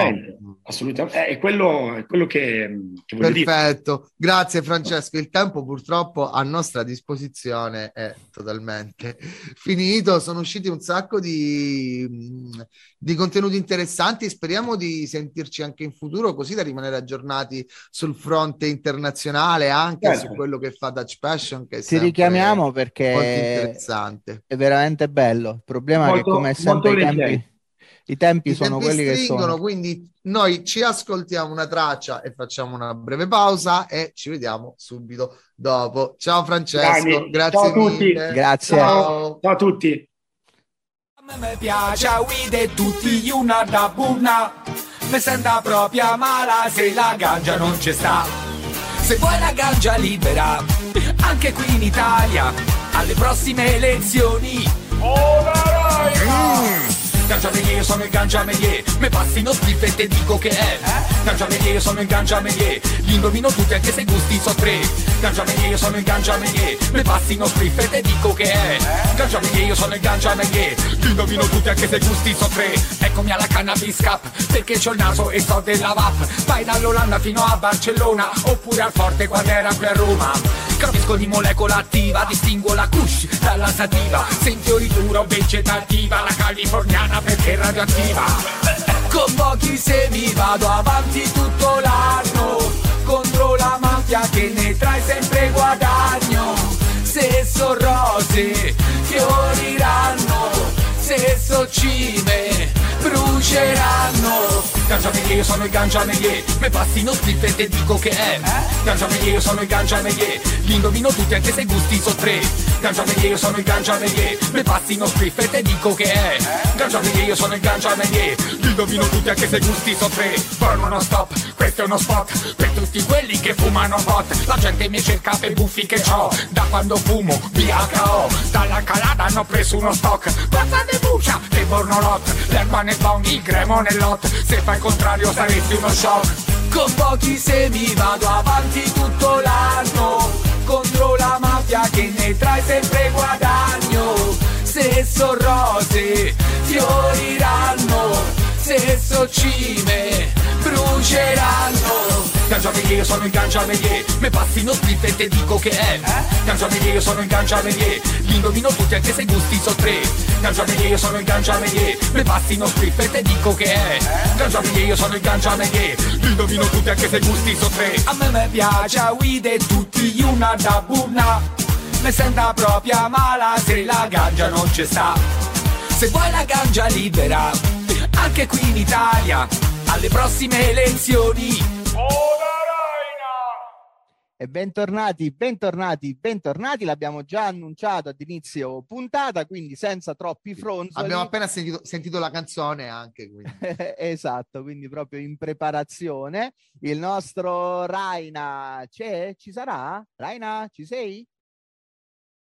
assolutamente è quello, è quello che, che perfetto dire. grazie Francesco il tempo purtroppo a nostra disposizione è totalmente *laughs* finito sono usciti un sacco di, di contenuti interessanti speriamo di sentirci anche in futuro così da rimanere aggiornati sul fronte internazionale anche certo. su quello che fa Dutch Passion che ti richiamiamo perché interessante. È veramente bello. Il problema molto, è che come sempre i tempi, i tempi, I sono quelli che sono. Quindi noi ci ascoltiamo una traccia e facciamo una breve pausa e ci vediamo subito dopo. Ciao Francesco, Dani, grazie ciao a tutti. Grazie. Ciao. ciao a tutti. A me piace a guide tutti una da buona Mi senta proprio mala se la ganja non c'è sta Se vuoi la ganja libera Anche qui in Italia alle prossime elezioni. Oh, mm. Ganciamelier, io sono il Ganciamelier Me passino spliff e te dico che è. Ganciamelier, io sono il Ganciamelier Li indovino tutti anche se gusti so tre. Ganciamelier, io sono il Ganciamelier Me passino spliff e te dico che è. Ganciamelier, io sono il Ganciamelier Li indovino tutti anche se gusti so tre. Eccomi alla cannabis cup Perché c'ho il naso e so della VAP. Vai dall'Olanda fino a Barcellona Oppure al Forte quando era qui a Roma Capisco di molecola attiva Distingo la kush dalla sativa. Senti duro vegetativa La californiana perché è radioattiva. Con pochi semi vado avanti tutto l'anno. Contro la mafia che ne trae sempre guadagno. Se so rose fioriranno Se so cime bruceranno Ganciamelier, io sono il ganciamelier Me passino split e te dico che è. Ganciamelier, io sono il ganciamelier Li indovino tutti anche se gusti so tre. Ganciamelier, io sono il ganciamelier Me passino split e te dico che è. Ganciamelier, io sono il ganciamelier Li indovino tutti anche se gusti so tre. Burn uno stop, questo è uno spot. Per tutti quelli che fumano bot La gente mi cerca per buffi che ho Da quando fumo, BHO Dalla calada hanno preso uno stock. Pazza de buccia, e bornolot. L'erba nel bong, il cremo nell'hot. Se fai al contrario saresti uno shock. Con pochi semi vado avanti tutto l'anno. Contro la mafia che ne trae sempre guadagno. Se so rose fioriranno. Se so cime bruceranno. Ganciamelier, io sono il ganciamelier Me passino split e te dico che è. Ganciamelier, io sono il ganciamelier Li indovino tutti anche se gusti so tre. Ganciamelier, io sono il ganciamelier Me passino split e te dico che è. Ganciamelier, io sono il ganciamelier Li indovino tutti anche se gusti so tre. A me me piace a guide tutti una da buona Me senta proprio mala se la ganja non c'è sta Se vuoi la ganja libera Anche qui in Italia Alle prossime elezioni e bentornati, bentornati, bentornati. L'abbiamo già annunciato ad inizio puntata, quindi senza troppi fronzoli. Abbiamo appena sentito, sentito la canzone anche. Quindi. *laughs* esatto, quindi proprio in preparazione. Il nostro Raina c'è? Ci sarà? Raina, ci sei?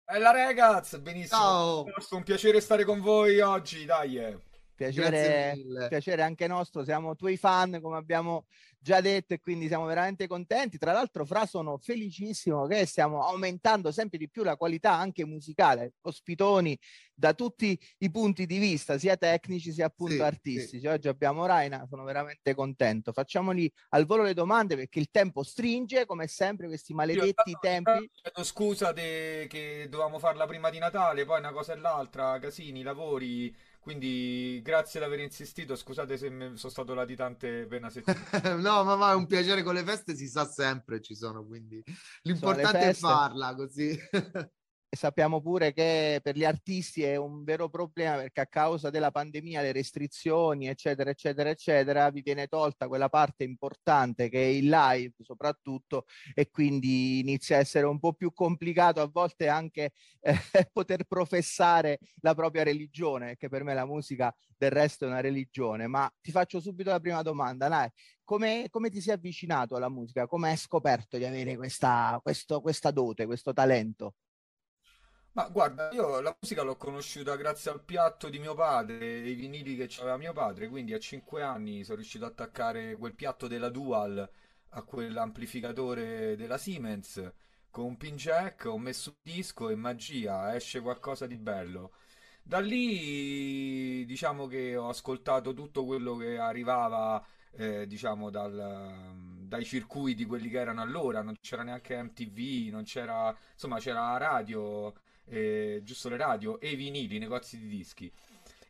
Bella ragazzi, benissimo. Ciao. È un piacere stare con voi oggi, dai. Piacere, piacere anche nostro, siamo tuoi fan come abbiamo già detto e quindi siamo veramente contenti. Tra l'altro, Fra, sono felicissimo che stiamo aumentando sempre di più la qualità anche musicale, ospitoni da tutti i punti di vista, sia tecnici sia appunto sì, artistici. Sì. Oggi abbiamo Raina, sono veramente contento. Facciamoli al volo le domande perché il tempo stringe, come sempre, questi maledetti Io, tempi. Chiedo scusa de... che dovevamo farla prima di Natale, poi una cosa e l'altra, casini, lavori quindi grazie di aver insistito, scusate se sono stato latitante per una settimana. *laughs* no, ma, ma, è un piacere con le feste, si sa sempre ci sono, quindi l'importante è farla così. *laughs* E sappiamo pure che per gli artisti è un vero problema perché a causa della pandemia, le restrizioni, eccetera, eccetera, eccetera, vi viene tolta quella parte importante che è il live soprattutto e quindi inizia a essere un po' più complicato a volte anche eh, *laughs* poter professare la propria religione, che per me la musica del resto è una religione. Ma ti faccio subito la prima domanda, Nai. Come, come ti sei avvicinato alla musica? Come hai scoperto di avere questa, questo, questa dote, questo talento? Ma guarda, io la musica l'ho conosciuta grazie al piatto di mio padre, i vinili che aveva mio padre, quindi a 5 anni sono riuscito ad attaccare quel piatto della Dual a quell'amplificatore della Siemens. Con un pin jack, ho messo un disco e magia, esce qualcosa di bello. Da lì diciamo che ho ascoltato tutto quello che arrivava eh, diciamo dal, dai circuiti quelli che erano allora, non c'era neanche MTV, non c'era, insomma c'era la radio eh, giusto le radio e i vinili, i negozi di dischi.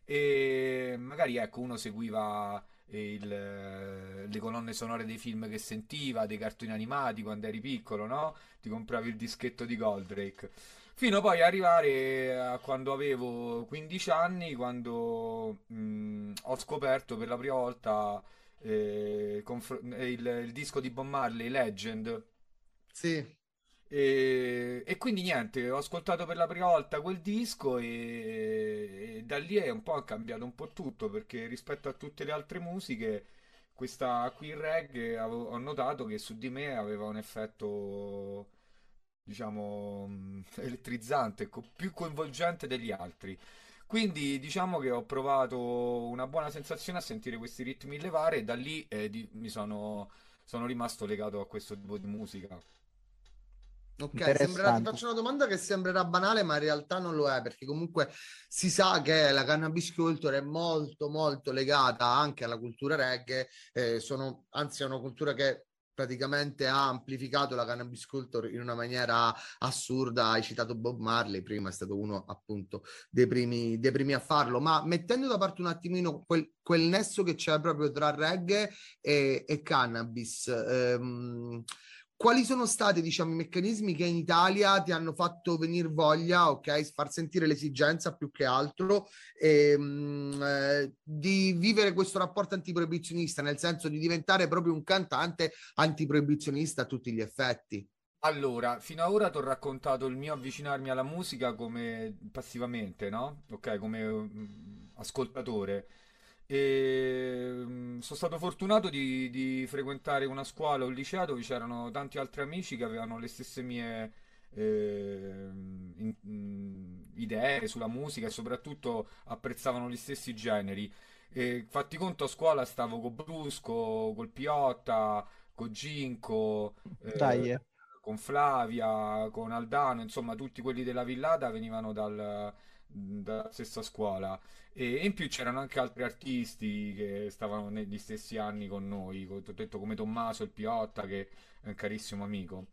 E magari ecco, uno seguiva il, le colonne sonore dei film che sentiva, dei cartoni animati quando eri piccolo, no? Ti compravi il dischetto di Goldrake. Fino poi ad arrivare a quando avevo 15 anni, quando mh, ho scoperto per la prima volta eh, conf- il, il, disco di Bob Marley, Legend. Sì. E, e, quindi niente, ho ascoltato per la prima volta quel disco e, e, da lì è un po' cambiato un po' tutto perché rispetto a tutte le altre musiche, questa qui in reggae ho notato che su di me aveva un effetto diciamo elettrizzante, più coinvolgente degli altri. Quindi diciamo che ho provato una buona sensazione a sentire questi ritmi levare e da lì eh, di, mi sono, sono rimasto legato a questo tipo di musica. Ok, sembrerà, ti faccio una domanda che sembrerà banale, ma in realtà non lo è, perché comunque si sa che la cannabis culture è molto, molto legata anche alla cultura reggae, eh, sono, anzi è una cultura che praticamente ha amplificato la cannabis culture in una maniera assurda. Hai citato Bob Marley, prima è stato uno appunto dei primi, dei primi a farlo, ma mettendo da parte un attimino quel, quel nesso che c'è proprio tra reggae e, e cannabis. Ehm, quali sono stati, diciamo, i meccanismi che in Italia ti hanno fatto venire voglia, ok, far sentire l'esigenza più che altro ehm, eh, di vivere questo rapporto antiproibizionista, nel senso di diventare proprio un cantante antiproibizionista a tutti gli effetti? Allora, fino ad ora ti ho raccontato il mio avvicinarmi alla musica come passivamente, no? Ok, come um, ascoltatore. E mm, sono stato fortunato di, di, frequentare una scuola, un liceo dove c'erano tanti altri amici che avevano le stesse mie eh, in, in, idee sulla musica e soprattutto apprezzavano gli stessi generi. E, fatti conto a scuola stavo con Brusco, col Piotta, con Ginco, eh, con Flavia, con Aldano, insomma tutti quelli della villata venivano dal, dalla stessa scuola. E in più c'erano anche altri artisti che stavano negli stessi anni con noi, ho detto come Tommaso il Piotta, che è un carissimo amico.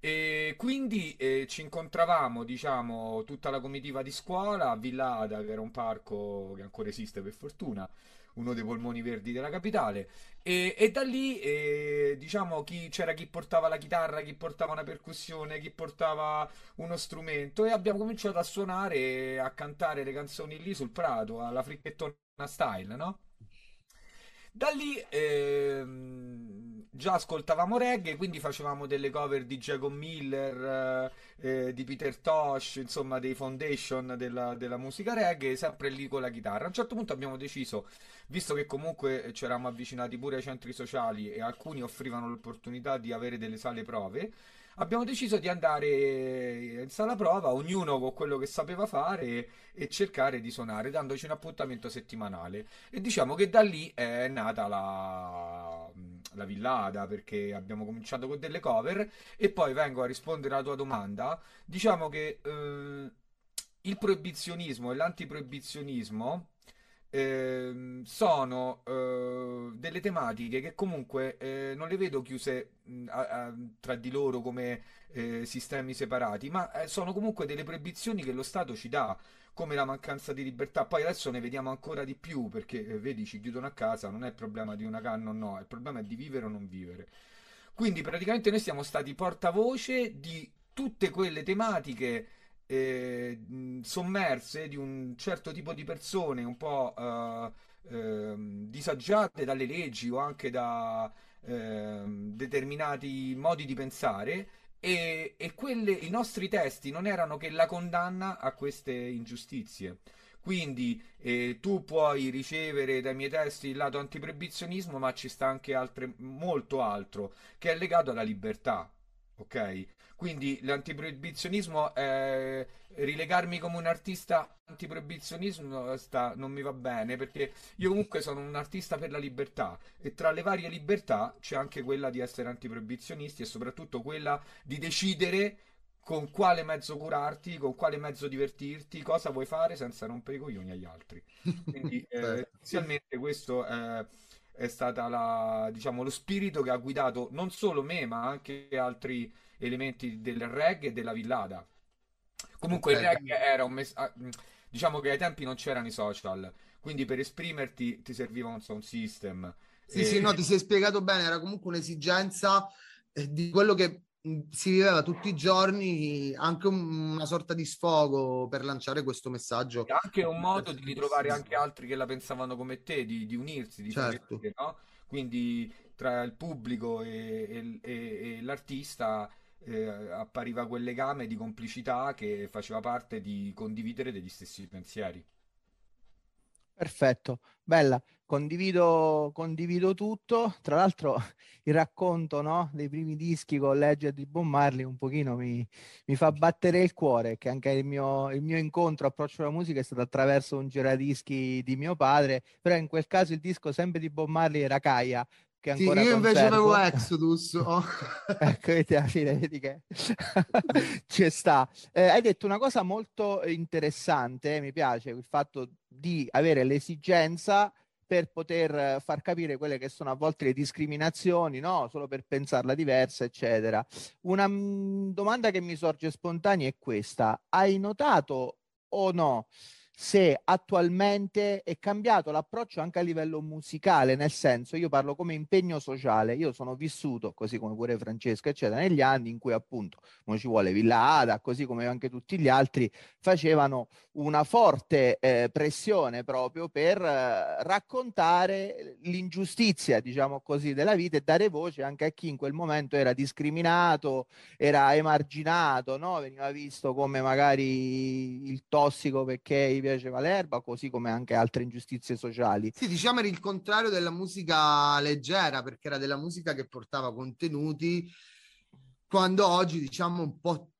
E quindi eh, ci incontravamo, diciamo, tutta la comitiva di scuola a Villada, che era un parco che ancora esiste per fortuna, uno dei polmoni verdi della capitale. E, e da lì, eh, diciamo, chi, c'era chi portava la chitarra, chi portava una percussione, chi portava uno strumento e abbiamo cominciato a suonare e a cantare le canzoni lì sul prato, alla fricchettona style, no? Da lì ehm, già ascoltavamo reggae, quindi facevamo delle cover di Jacob Miller, eh, di Peter Tosh, insomma dei foundation della, della musica reggae, sempre lì con la chitarra. A un certo punto abbiamo deciso, visto che comunque ci eravamo avvicinati pure ai centri sociali e alcuni offrivano l'opportunità di avere delle sale prove, abbiamo deciso di andare in sala prova, ognuno con quello che sapeva fare e cercare di suonare, dandoci un appuntamento settimanale. E diciamo che da lì è nata la, la villada, perché abbiamo cominciato con delle cover e poi vengo a rispondere alla tua domanda. Diciamo che eh, il proibizionismo e l'antiproibizionismo eh, sono eh, delle tematiche che comunque eh, non le vedo chiuse mh, a, a, tra di loro come eh, sistemi separati, ma eh, sono comunque delle proibizioni che lo Stato ci dà, come la mancanza di libertà. Poi adesso ne vediamo ancora di più perché eh, vedi, ci chiudono a casa, non è il problema di una canna o no, il problema è di vivere o non vivere. Quindi praticamente noi siamo stati portavoce di tutte quelle tematiche eh, sommerse di un certo tipo di persone un po' eh, eh, disagiate dalle leggi o anche da ehm, determinati modi di pensare e, e quelle, i nostri testi non erano che la condanna a queste ingiustizie. Quindi eh, tu puoi ricevere dai miei testi il lato antiproibizionismo, ma ci sta anche altre, molto altro che è legato alla libertà. Ok? Quindi l'antiproibizionismo è rilegarmi come un artista antiproibizionismo sta, non mi va bene perché io comunque sono un artista per la libertà e tra le varie libertà c'è anche quella di essere antiproibizionisti e soprattutto quella di decidere con quale mezzo curarti, con quale mezzo divertirti, cosa vuoi fare senza rompere i coglioni agli altri. Quindi eh, *laughs* inizialmente questo è, è stato diciamo, lo spirito che ha guidato non solo me ma anche altri elementi del reggae e della villada. Comunque okay. il reggae era un messaggio. Ah, diciamo che ai tempi non c'erano i social, quindi per esprimerti ti serviva un sound system. Sì, e... sì, no, ti sei spiegato bene, era comunque un'esigenza eh, di quello che si viveva tutti i giorni, anche un, una sorta di sfogo per lanciare questo messaggio. E anche un modo di ritrovare anche altri che la pensavano come te, di, di unirsi, di certo. sapere, no? Quindi tra il pubblico e, e, e, e l'artista eh, appariva quel legame di complicità che faceva parte di condividere degli stessi pensieri. Perfetto, bella, condivido, condivido tutto. Tra l'altro *laughs* il racconto no, dei primi dischi con Legend di Bob Marley un pochino mi, mi fa battere il cuore, che anche il mio, il mio incontro, approccio alla musica è stato attraverso un giradischi di mio padre, però in quel caso il disco sempre di Bob Marley era ancora sì, io invece avevo Exodus. *laughs* Oh. ecco, vedi alla fine, vedi che *laughs* ci sta. Eh, hai detto una cosa molto interessante, mi piace il fatto di avere l'esigenza per poter far capire quelle che sono a volte le discriminazioni, no? Solo per pensarla diversa, eccetera. Una mm, domanda che mi sorge spontanea è questa. Hai notato o no? Se attualmente è cambiato l'approccio anche a livello musicale, nel senso io parlo come impegno sociale, io sono vissuto, così come pure Francesco, eccetera, negli anni in cui appunto, come ci vuole, Villa Ada, così come anche tutti gli altri, facevano una forte eh, pressione proprio per eh, raccontare l'ingiustizia, diciamo così, della vita e dare voce anche a chi in quel momento era discriminato, era emarginato, no? veniva visto come magari il tossico perché piaceva l'erba, così come anche altre ingiustizie sociali. Sì, diciamo era il contrario della musica leggera, perché era della musica che portava contenuti, quando oggi diciamo un po'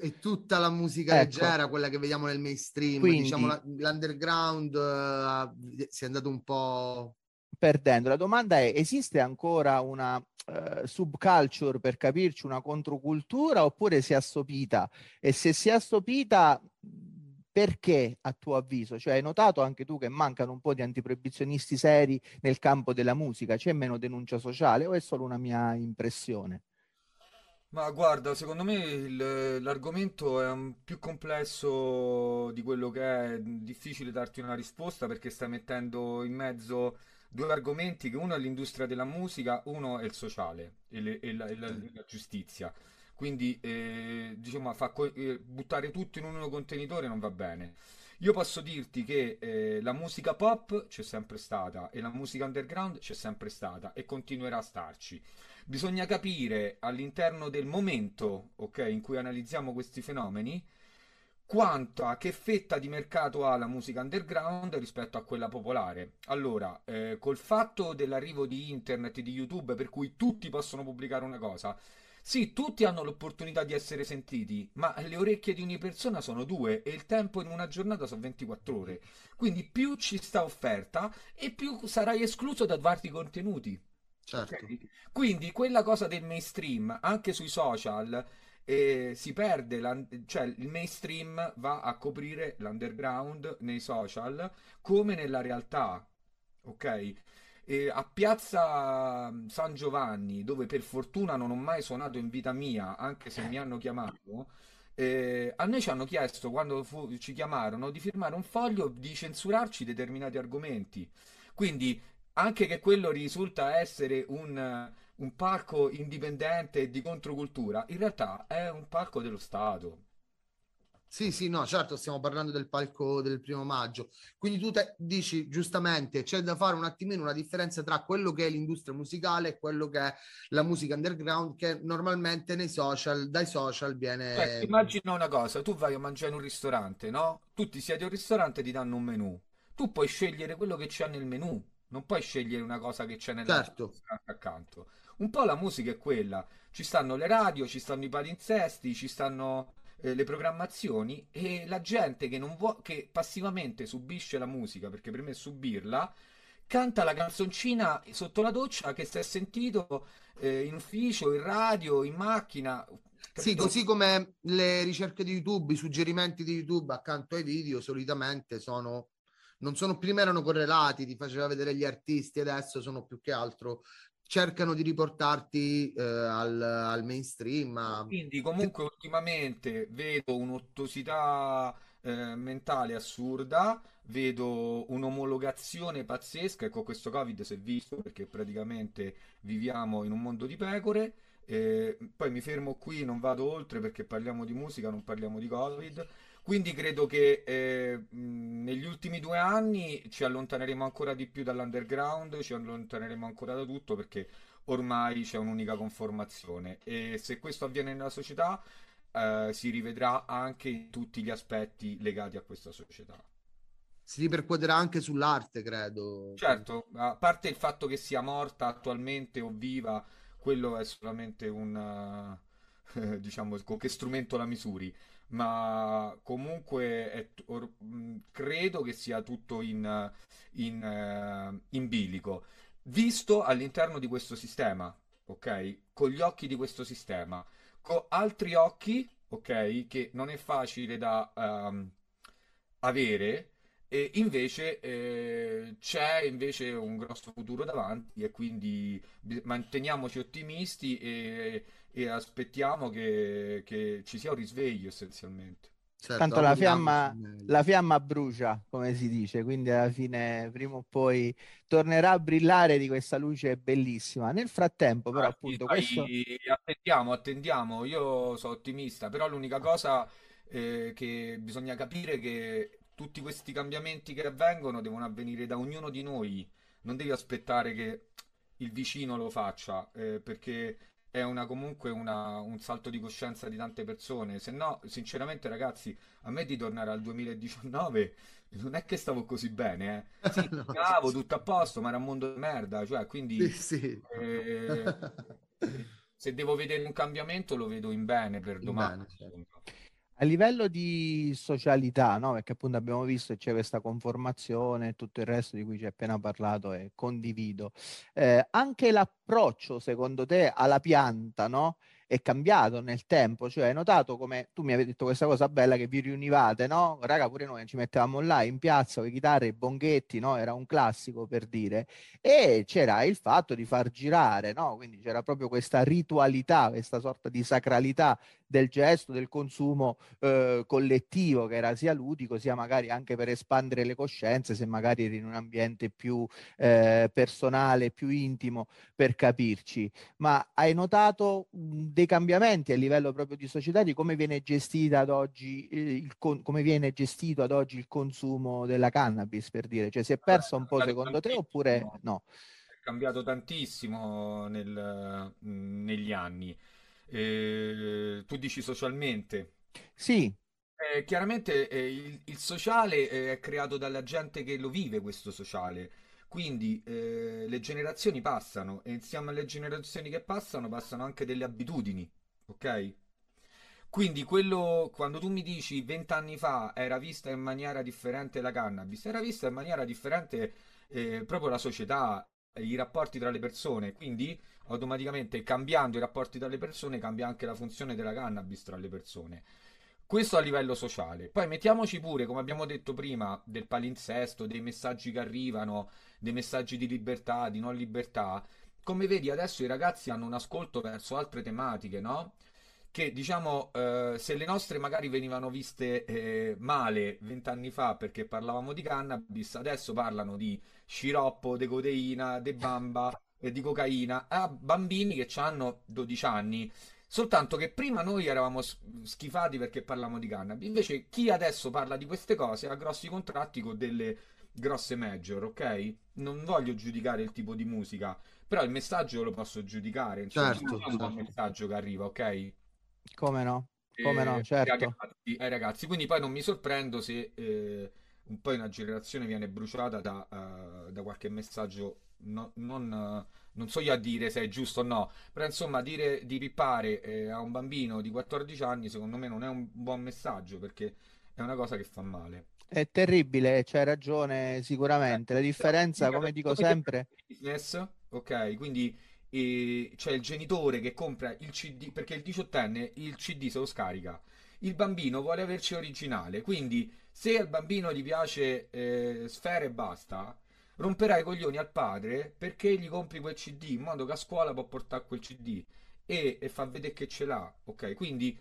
è tutta la musica ecco. leggera, quella che vediamo nel mainstream, Quindi, diciamo l'underground uh, si è andato un po' perdendo. La domanda è: esiste ancora una uh, subculture per capirci, una controcultura oppure si è assopita? E se si è assopita, perché a tuo avviso? Cioè, hai notato anche tu che mancano un po' di antiproibizionisti seri nel campo della musica? C'è meno denuncia sociale o è solo una mia impressione? Ma guarda, secondo me il- l'argomento è un- più complesso di quello che è, difficile darti una risposta perché stai mettendo in mezzo due argomenti che uno è l'industria della musica, uno è il sociale e, le- e la, e la- e la giustizia. Quindi, eh, diciamo, fa co- eh, buttare tutto in un unico contenitore non va bene. Io posso dirti che eh, la musica pop c'è sempre stata e la musica underground c'è sempre stata e continuerà a starci. Bisogna capire all'interno del momento, ok, in cui analizziamo questi fenomeni, quanta, che fetta di mercato ha la musica underground rispetto a quella popolare. Allora, eh, col fatto dell'arrivo di internet e di YouTube, per cui tutti possono pubblicare una cosa, sì, tutti hanno l'opportunità di essere sentiti, ma le orecchie di ogni persona sono due e il tempo in una giornata sono 24 ore. Quindi più ci sta offerta e più sarai escluso da vari contenuti. Certo. Quindi quella cosa del mainstream, anche sui social, e si perde, la, cioè il mainstream va a coprire l'underground nei social come nella realtà, ok? E a Piazza San Giovanni, dove per fortuna non ho mai suonato in vita mia, anche se mi hanno chiamato, eh, a noi ci hanno chiesto, quando fu, ci chiamarono, di firmare un foglio di censurarci determinati argomenti. Quindi, anche che quello risulta essere un un parco indipendente di controcultura, in realtà è un parco dello Stato. Sì, sì, no, certo, stiamo parlando del palco del primo maggio. Quindi tu te dici giustamente c'è da fare un attimino una differenza tra quello che è l'industria musicale e quello che è la musica underground, che normalmente nei social, dai social viene. Cioè, immagina una cosa: tu vai a mangiare in un ristorante, no? Tutti siedi a un ristorante e ti danno un menù. Tu puoi scegliere quello che c'è nel menù, non puoi scegliere una cosa che c'è nel certo. accanto. Un po' la musica è quella, ci stanno le radio, ci stanno i palinsesti, ci stanno eh, le programmazioni e la gente che, non vuo- che passivamente subisce la musica, perché per me è subirla, canta la canzoncina sotto la doccia che si è sentito eh, in ufficio, in radio, in macchina. Sì, così come le ricerche di YouTube, i suggerimenti di YouTube accanto ai video solitamente sono non sono prima erano correlati, ti faceva vedere gli artisti, adesso sono più che altro cercano di riportarti eh, al, al, mainstream. Ma... Quindi comunque ultimamente vedo un'ottosità eh, mentale assurda, vedo un'omologazione pazzesca, ecco questo Covid si è visto perché praticamente viviamo in un mondo di pecore. Eh, poi mi fermo qui, non vado oltre perché parliamo di musica, non parliamo di Covid. Quindi credo che eh, negli ultimi due anni ci allontaneremo ancora di più dall'underground, ci allontaneremo ancora da tutto perché ormai c'è un'unica conformazione e se questo avviene nella società eh, si rivedrà anche in tutti gli aspetti legati a questa società. Si ripercuoterà anche sull'arte, credo. Certo, a parte il fatto che sia morta attualmente o viva, quello è solamente un... Uh, *laughs* diciamo, con che strumento la misuri ma comunque è, or, credo che sia tutto in, in, uh, in bilico, visto all'interno di questo sistema, ok? Con gli occhi di questo sistema, con altri occhi, ok? Che non è facile da um, avere. E invece eh, c'è invece un grosso futuro davanti e quindi manteniamoci ottimisti e, e aspettiamo che, che, ci sia un risveglio essenzialmente. Certo, Tanto la fiamma, la fiamma, brucia, come si dice, quindi alla fine prima o poi tornerà a brillare di questa luce bellissima. Nel frattempo, però, ah, appunto, dai, questo... attendiamo, attendiamo. Io sono ottimista, però l'unica cosa eh, che bisogna capire è che tutti questi cambiamenti che avvengono devono avvenire da ognuno di noi. Non devi aspettare che il vicino lo faccia, eh, perché è una, comunque una, un salto di coscienza di tante persone. Se no, sinceramente, ragazzi, a me di tornare al 2019 non è che stavo così bene, eh. *laughs* Sì, no, sì. tutto a posto, ma era un mondo di merda, cioè, quindi sì, sì. Eh, *laughs* se devo vedere un cambiamento lo vedo in bene per domani. Bene, certo. A livello di socialità, no? perché appunto abbiamo visto che c'è questa conformazione e tutto il resto di cui ci hai appena parlato e condivido, eh, anche l'approccio secondo te alla pianta, no? è cambiato nel tempo, cioè hai notato come tu mi avevi detto questa cosa bella che vi riunivate, no? Raga, pure noi ci mettevamo là in piazza con le chitarre, i bonghetti, no? Era un classico per dire. E c'era il fatto di far girare, no? Quindi c'era proprio questa ritualità, questa sorta di sacralità del gesto, del consumo eh, collettivo che era sia ludico sia magari anche per espandere le coscienze se magari eri in un ambiente più eh, personale, più intimo per capirci. Ma hai notato dei cambiamenti a livello proprio di società di come viene gestita ad oggi eh, il con- come viene gestito ad oggi il consumo della cannabis per dire? Cioè si è perso un po' secondo te oppure no? È cambiato tantissimo nel, negli anni eh, tu dici socialmente? Sì. Eh, chiaramente eh, il, il, sociale eh, è creato dalla gente che lo vive questo sociale. Quindi eh, le generazioni passano e insieme alle generazioni che passano passano anche delle abitudini, ok? Quindi quello, quando tu mi dici vent'anni fa era vista in maniera differente la cannabis, era vista in maniera differente eh, proprio la società, i rapporti tra le persone, quindi automaticamente cambiando i rapporti tra le persone cambia anche la funzione della cannabis tra le persone. Questo a livello sociale. Poi mettiamoci pure, come abbiamo detto prima, del palinsesto, dei messaggi che arrivano, dei messaggi di libertà, di non libertà. Come vedi, adesso i ragazzi hanno un ascolto verso altre tematiche, no? Che diciamo, eh, se le nostre magari venivano viste eh, male vent'anni fa perché parlavamo di cannabis, adesso parlano di sciroppo, di codeina, di bamba e di cocaina a bambini che hanno 12 anni Soltanto che prima noi eravamo schifati perché parlavamo di cannabis. Invece chi adesso parla di queste cose ha grossi contratti con delle grosse major, ok? Non voglio giudicare il tipo di musica, però il messaggio lo posso giudicare. Insomma, certo, è un certo. messaggio che arriva, ok? Come no? Come no, certo. Ragazzi, ai ragazzi. Quindi poi non mi sorprendo se eh, un po' una generazione viene bruciata da, uh, da qualche messaggio no, non... Uh, non so io a dire se è giusto o no, però insomma dire di pippare eh, a un bambino di 14 anni secondo me non è un buon messaggio perché è una cosa che fa male. È terribile, c'hai ragione sicuramente. La differenza, come dico sempre... Business, ok, quindi eh, c'è il genitore che compra il CD, perché il diciottenne il CD se lo scarica. Il bambino vuole averci originale, quindi se al bambino gli piace eh, Sfera e basta, romperai i coglioni al padre perché gli compri quel CD in modo che a scuola può portare quel CD e, e fa vedere che ce l'ha, ok? Quindi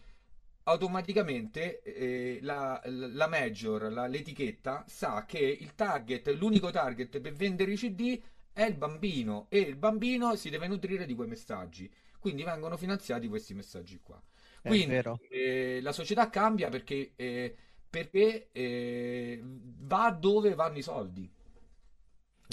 automaticamente eh, la, la, major, la, l'etichetta, sa che il target, l'unico target per vendere i CD è il bambino e il bambino si deve nutrire di quei messaggi. Quindi vengono finanziati questi messaggi qua. Quindi eh, la società cambia perché, eh, perché eh, va dove vanno i soldi.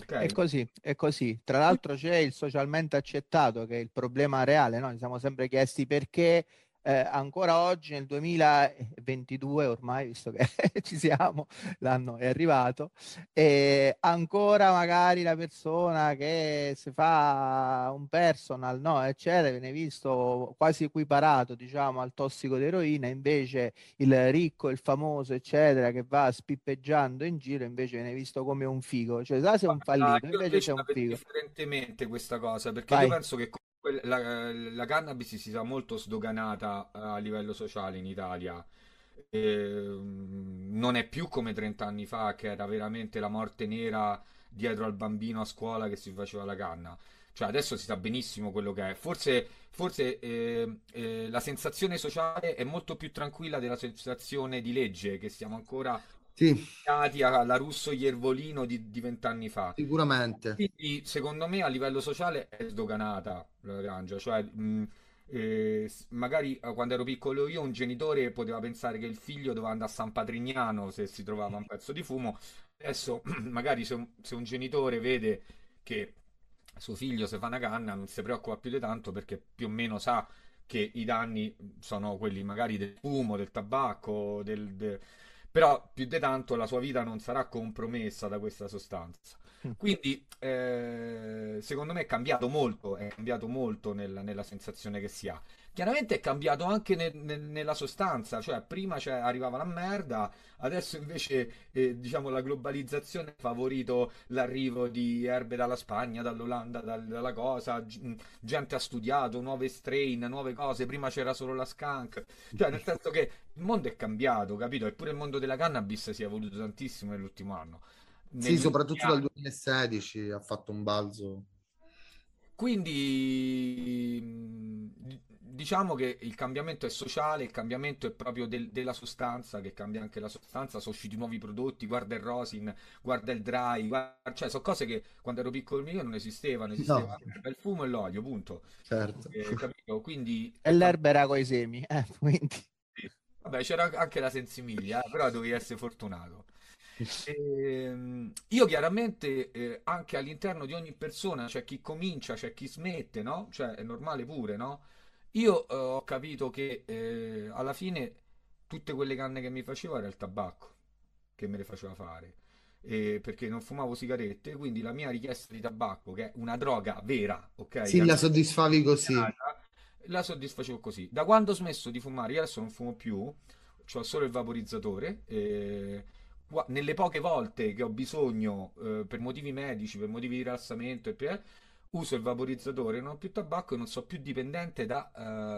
Okay. È così, è così. Tra l'altro c'è il socialmente accettato che è il problema reale, no? Ci siamo sempre chiesti perché eh, ancora oggi nel 2022 ormai, visto che *laughs* ci siamo, l'anno è arrivato, e ancora magari la persona che si fa un personal, no, eccetera, viene visto quasi equiparato, diciamo, al tossico d'eroina, invece il ricco, il famoso, eccetera, che va spippeggiando in giro, invece viene visto come un figo, cioè sa se è un fallito, invece c'è un figo. differentemente questa cosa, perché Vai. io penso che la, la, cannabis si sia molto sdoganata a livello sociale in Italia. Eh, non è più come 30 anni fa, che era veramente la morte nera dietro al bambino a scuola che si faceva la canna. Cioè, adesso si sa benissimo quello che è. Forse, forse eh, eh, la sensazione sociale è molto più tranquilla della sensazione di legge, che siamo ancora sì. alla Russo Iervolino di vent'anni fa. Sicuramente. Quindi, secondo me, a livello sociale è sdoganata la grangia. Cioè, mh, eh, magari eh, quando ero piccolo io, un genitore poteva pensare che il figlio doveva andare a San Patrignano se si trovava un pezzo di fumo. Adesso, *clears throat* magari se un, se un genitore vede che suo figlio se fa una canna non si preoccupa più di tanto perché più o meno sa che i danni sono quelli magari del fumo, del tabacco, del, de, però più di tanto la sua vita non sarà compromessa da questa sostanza. Mm. Quindi eh, secondo me è cambiato molto, è cambiato molto nella, nella sensazione che si ha. Chiaramente è cambiato anche ne, ne, nella sostanza, cioè prima cioè, arrivava la merda, adesso invece eh, diciamo la globalizzazione ha favorito l'arrivo di erbe dalla Spagna, dall'Olanda, dal, dalla cosa, gente ha studiato nuove strain, nuove cose, prima c'era solo la skunk, cioè nel senso che il mondo è cambiato, capito? Eppure il mondo della cannabis si è evoluto tantissimo nell'ultimo anno. Sì, soprattutto dal 2016 ha fatto un balzo. Quindi diciamo che il cambiamento è sociale, il cambiamento è proprio del- della sostanza, che cambia anche la sostanza, sono usciti nuovi prodotti, guarda il rosin, guarda il dry, guarda- cioè sono cose che quando ero piccolo io non esistevano, esisteva No. il fumo e l'olio, punto. Certo. Eh? Quindi E l'erba era coi semi, eh, *laughs* quindi... Vabbè, c'era anche la sensimiglia, eh, però dovevi essere fortunato. *laughs* Ehm, io chiaramente eh, anche all'interno di ogni persona c'è chi comincia, c'è chi smette, no? Cioè è normale pure, no? Io eh, ho capito che eh, alla fine tutte quelle canne che mi facevo era il tabacco che me le faceva fare. Eh, perché non fumavo sigarette, quindi la mia richiesta di tabacco, che è una droga vera, ok? Sì, la soddisfavi così. la soddisfacevo così. Da quando ho smesso di fumare, io adesso non fumo più, ho solo il vaporizzatore. e qua- nelle poche volte che ho bisogno, eh, per motivi medici, per motivi di rilassamento, e per- uso il vaporizzatore, non ho più tabacco e non so più dipendente da,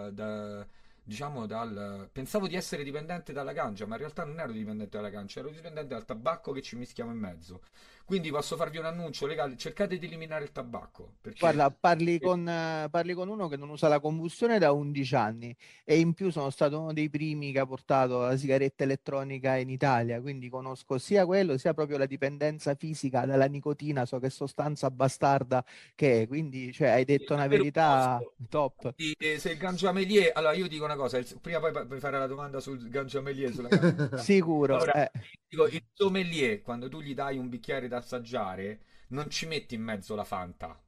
eh, da- diciamo, dal... Pensavo di essere dipendente dalla ganja, ma in realtà non ero dipendente dalla ganja, ero dipendente dal tabacco che ci mischiamo in mezzo. Quindi posso farvi un annuncio legale, cercate di eliminare il tabacco, perché... Guarda, parli con, eh, parli con uno che non usa la combustione da 11 anni e in più sono stato uno dei primi che ha portato la sigaretta elettronica in Italia, quindi conosco sia quello sia proprio la dipendenza fisica dalla nicotina, so che sostanza bastarda che è, quindi cioè, hai detto una verità top. Eh, se il gangiamelier, allora io dico una cosa, prima poi puoi fare la domanda sul gangiamelier, sulla. *laughs* Sicuro, Allora, eh. dico, il sommelier, quando tu gli dai un bicchiere da assaggiare, non ci metti in mezzo la Fanta.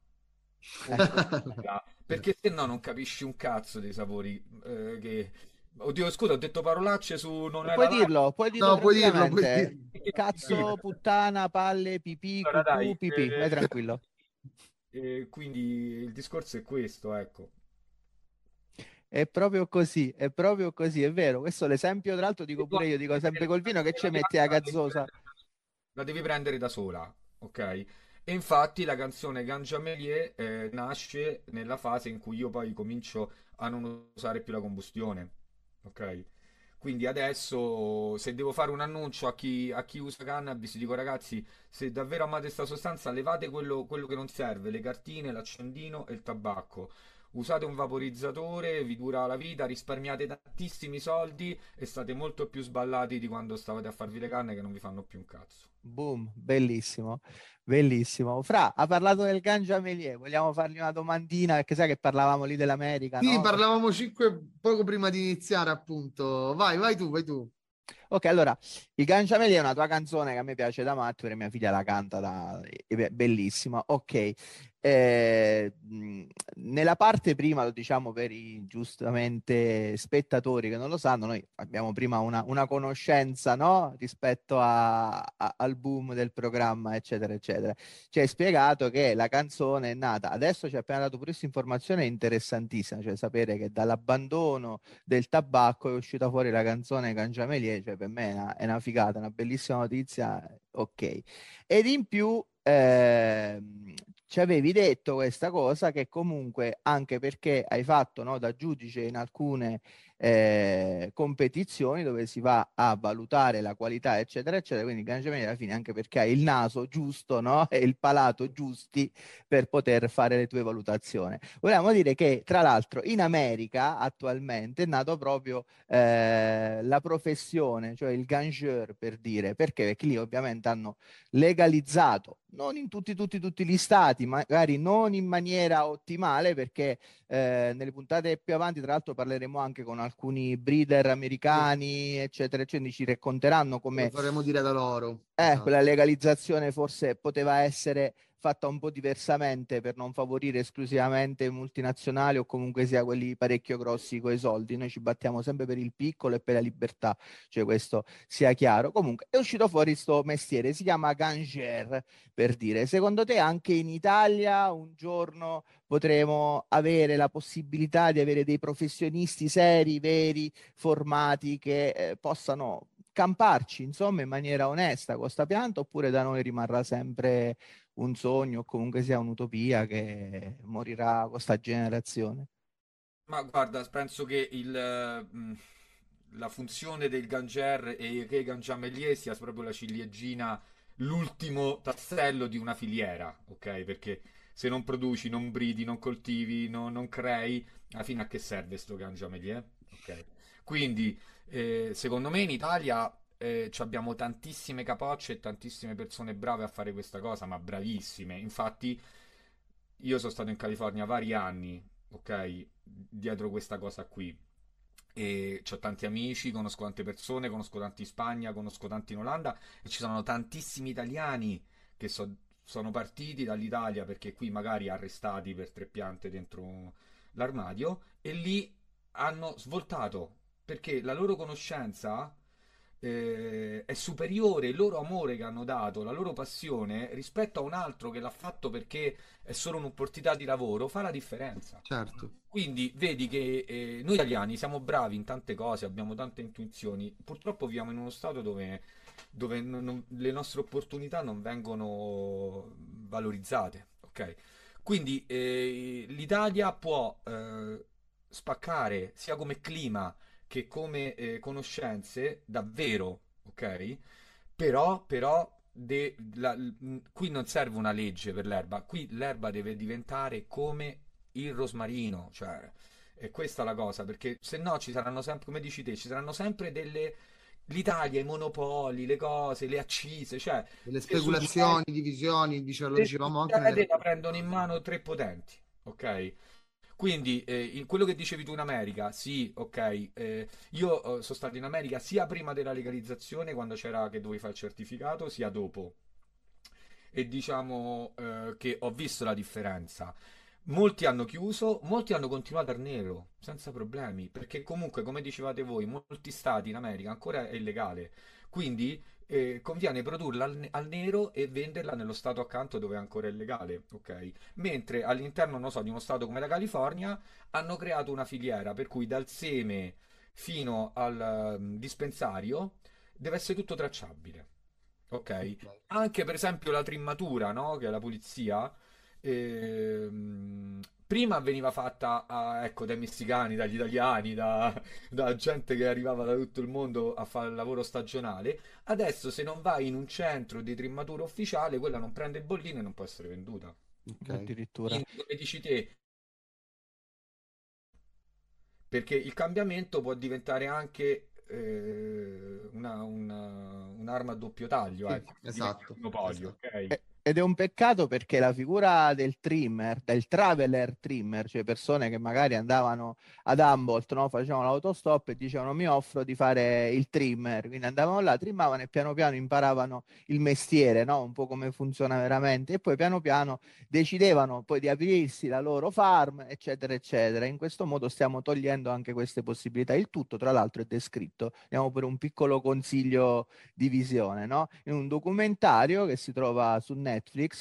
Perché se no non capisci un cazzo dei sapori eh, che... Oddio, scusa, ho detto parolacce su non è Puoi la dirlo, puoi dirlo No, puoi dirlo, puoi dirlo. Cazzo, puttana, palle, pipì, Allora, cucù, dai, pipì, eh, vai tranquillo. *laughs* Eh, quindi il discorso è questo, ecco. È proprio così, è proprio così, è vero. Questo l'esempio, tra l'altro, dico pure io, dico sempre col vino che ci metti la *laughs* gazzosa. La devi prendere da sola, ok? E infatti la canzone Gangiamelier eh, nasce nella fase in cui io poi comincio a non usare più la combustione, ok? Quindi adesso se devo fare un annuncio a chi, a chi usa cannabis, dico ragazzi, se davvero amate questa sostanza, levate quello, quello che non serve, le cartine, l'accendino e il tabacco. Usate un vaporizzatore, vi dura la vita, risparmiate tantissimi soldi e state molto più sballati di quando stavate a farvi le canne che non vi fanno più un cazzo. Boom, bellissimo, bellissimo. Fra, ha parlato del Gangiamelier, vogliamo fargli una domandina, perché sai che parlavamo lì dell'America, Sì, no? parlavamo cinque poco prima di iniziare, appunto. Vai, vai tu, vai tu. Ok, allora, il Gangiamelier è una tua canzone che a me piace da matto, perché mia figlia la canta, da... è bellissima. Ok, eh, nella parte prima, lo diciamo per i giustamente spettatori che non lo sanno, noi abbiamo prima una, una conoscenza, no? Rispetto a- a- al boom del programma, eccetera, eccetera. Ci hai spiegato che la canzone è nata, adesso ci hai appena dato pure questa informazione interessantissima, cioè sapere che dall'abbandono del tabacco è uscita fuori la canzone Cangiamelier, cioè per me è una, è una figata, una bellissima notizia, ok. Ed in più ehm, ci avevi detto questa cosa che comunque anche perché hai fatto no, da giudice in alcune eh, competizioni dove si va a valutare la qualità eccetera eccetera. Quindi Cangiamelier alla fine anche perché hai il naso giusto no? *laughs* e il palato giusti per poter fare le tue valutazioni. Volevamo dire che tra l'altro in America attualmente è nato proprio eh, la professione cioè il gangeur per dire. Perché? Perché lì ovviamente hanno legalizzato non in tutti, tutti, tutti gli stati, magari non in maniera ottimale, perché eh, nelle puntate più avanti, tra l'altro, parleremo anche con alcuni breeder americani, eccetera, eccetera, ci racconteranno come Lo faremo dire da loro. eh, Esatto. quella legalizzazione forse poteva essere fatta un po' diversamente per non favorire esclusivamente multinazionali o comunque sia quelli parecchio grossi coi soldi. Noi ci battiamo sempre per il piccolo e per la libertà, cioè questo sia chiaro. Comunque è uscito fuori sto mestiere, si chiama ganger per dire. Secondo te anche in Italia un giorno potremo avere la possibilità di avere dei professionisti seri, veri, formati che eh, possano camparci insomma in maniera onesta con sta pianta oppure da noi rimarrà sempre un sogno o comunque sia un'utopia che morirà con sta generazione? Ma guarda, penso che il, mh, la funzione del Ganger e che Gangiamelier sia proprio la ciliegina, l'ultimo tassello di una filiera, ok? Perché se non produci, non bridi, non coltivi, no- non crei, fine a che serve sto cangiameli, eh? Ok. Quindi, eh, secondo me in Italia eh, abbiamo tantissime capocce e tantissime persone brave a fare questa cosa, ma bravissime. Infatti, io sono stato in California vari anni, ok, dietro questa cosa qui. E ho tanti amici, conosco tante persone, conosco tanti in Spagna, conosco tanti in Olanda e ci sono tantissimi italiani che so- sono partiti dall'Italia perché qui magari arrestati per tre piante dentro l'armadio e lì hanno svoltato perché la loro conoscenza eh, è superiore il loro amore che hanno dato, la loro passione rispetto a un altro che l'ha fatto perché è solo un'opportunità di lavoro, fa la differenza. Certo. Quindi vedi che eh, noi italiani siamo bravi in tante cose, abbiamo tante intuizioni, purtroppo viviamo in uno stato dove, dove non- le nostre opportunità non vengono valorizzate, ok? Quindi eh, l'Italia può eh, spaccare sia come clima che come eh, conoscenze davvero, ok? Però, però de- la- l- qui non serve una legge per l'erba, qui l'erba deve diventare come il rosmarino, cioè è questa la cosa, perché se no ci saranno sempre, come dici te, ci saranno sempre delle... L'Italia, i monopoli, le cose, le accise, cioè Le speculazioni, divisioni, dice- lo dicevamo anche nelle... la prendono in mano tre potenti, ok? Quindi eh, in quello che dicevi tu in America, sì, ok, eh, io eh, sono stato in America sia prima della legalizzazione, quando c'era che dovevi fare il certificato, sia dopo. E diciamo eh, che ho visto la differenza. Molti hanno chiuso, molti hanno continuato al nero, senza problemi, perché comunque, come dicevate voi, molti stati in America ancora è illegale. Quindi eh, conviene produrla al, al nero e venderla nello stato accanto dove ancora è legale, ok? Mentre all'interno, non so, di uno stato come la California hanno creato una filiera per cui dal seme fino al mm, dispensario deve essere tutto tracciabile, ok? Anche per esempio la trimmatura, no? Che è la pulizia. ehm, Prima veniva fatta a- ecco, dai messicani, dagli italiani, da, da gente che arrivava da tutto il mondo a fare il lavoro stagionale. Adesso, se non vai in un centro di trimmatura ufficiale, quella non prende il bollino e non può essere venduta. Ok. addirittura. Quindi, come dici te, perché il cambiamento può diventare anche eh, una- una- un'arma a doppio taglio, Sì, eh, diventa esatto, esatto. ok? Eh, Ed è un peccato perché la figura del trimmer, del traveler trimmer, cioè persone che magari andavano ad Humboldt, no? Facevano l'autostop e dicevano mi offro di fare il trimmer, quindi andavano là, trimmavano e piano piano imparavano il mestiere, no? Un po' come funziona veramente e poi piano piano decidevano poi di aprirsi la loro farm, eccetera, eccetera. In questo modo stiamo togliendo anche queste possibilità. Il tutto, tra l'altro, è descritto. Diamo per un piccolo consiglio di visione, no? In un documentario che si trova su Netflix,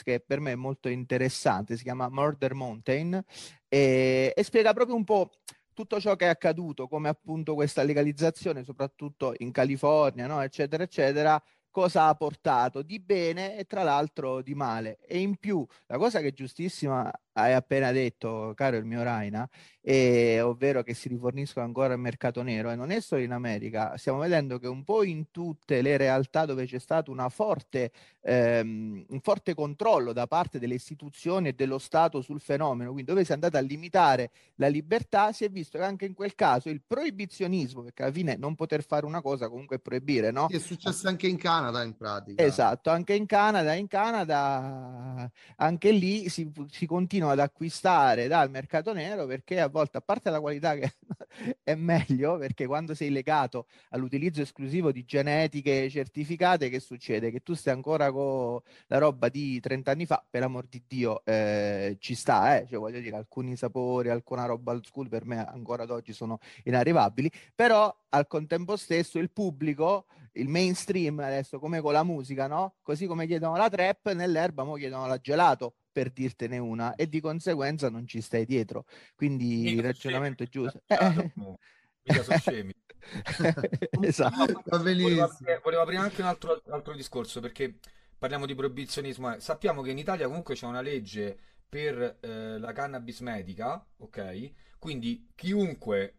che per me è molto interessante, si chiama Murder Mountain, e, e spiega proprio un po' tutto ciò che è accaduto, come appunto questa legalizzazione, soprattutto in California, no? eccetera, eccetera, cosa ha portato di bene e tra l'altro di male. E in più, la cosa che è giustissima hai appena detto, caro il mio Raina, e, ovvero che si riforniscono ancora al mercato nero, e non è solo in America, stiamo vedendo che un po' in tutte le realtà dove c'è stato forte, ehm, un forte controllo da parte delle istituzioni e dello Stato sul fenomeno, quindi dove si è andata a limitare la libertà, si è visto che anche in quel caso il proibizionismo, perché alla fine non poter fare una cosa comunque è proibire, no? Sì, è successo anche in Canada in pratica. Esatto, anche in Canada, in Canada anche lì si, si continua ad acquistare dal mercato nero perché a volte, a parte la qualità che *laughs* è meglio, perché quando sei legato all'utilizzo esclusivo di genetiche certificate, che succede? Che tu stai ancora con la roba di 30 anni fa, per amor di Dio, eh, ci sta, eh? Cioè, voglio dire, alcuni sapori, alcuna roba old school per me ancora ad oggi sono inarrivabili, però al contempo stesso il pubblico il mainstream adesso come con la musica, no? Così come chiedono la trap, nell'erba mo chiedono la gelato per dirtene una e di conseguenza non ci stai dietro. Quindi Mica il ragionamento è scemi, giusto. Certo, Eh, no, mica sono scemi. *laughs* esatto. Volevo volevo aprire anche un altro, altro discorso perché parliamo di proibizionismo. eh. Sappiamo che in Italia comunque c'è una legge per eh, la cannabis medica, ok? Quindi chiunque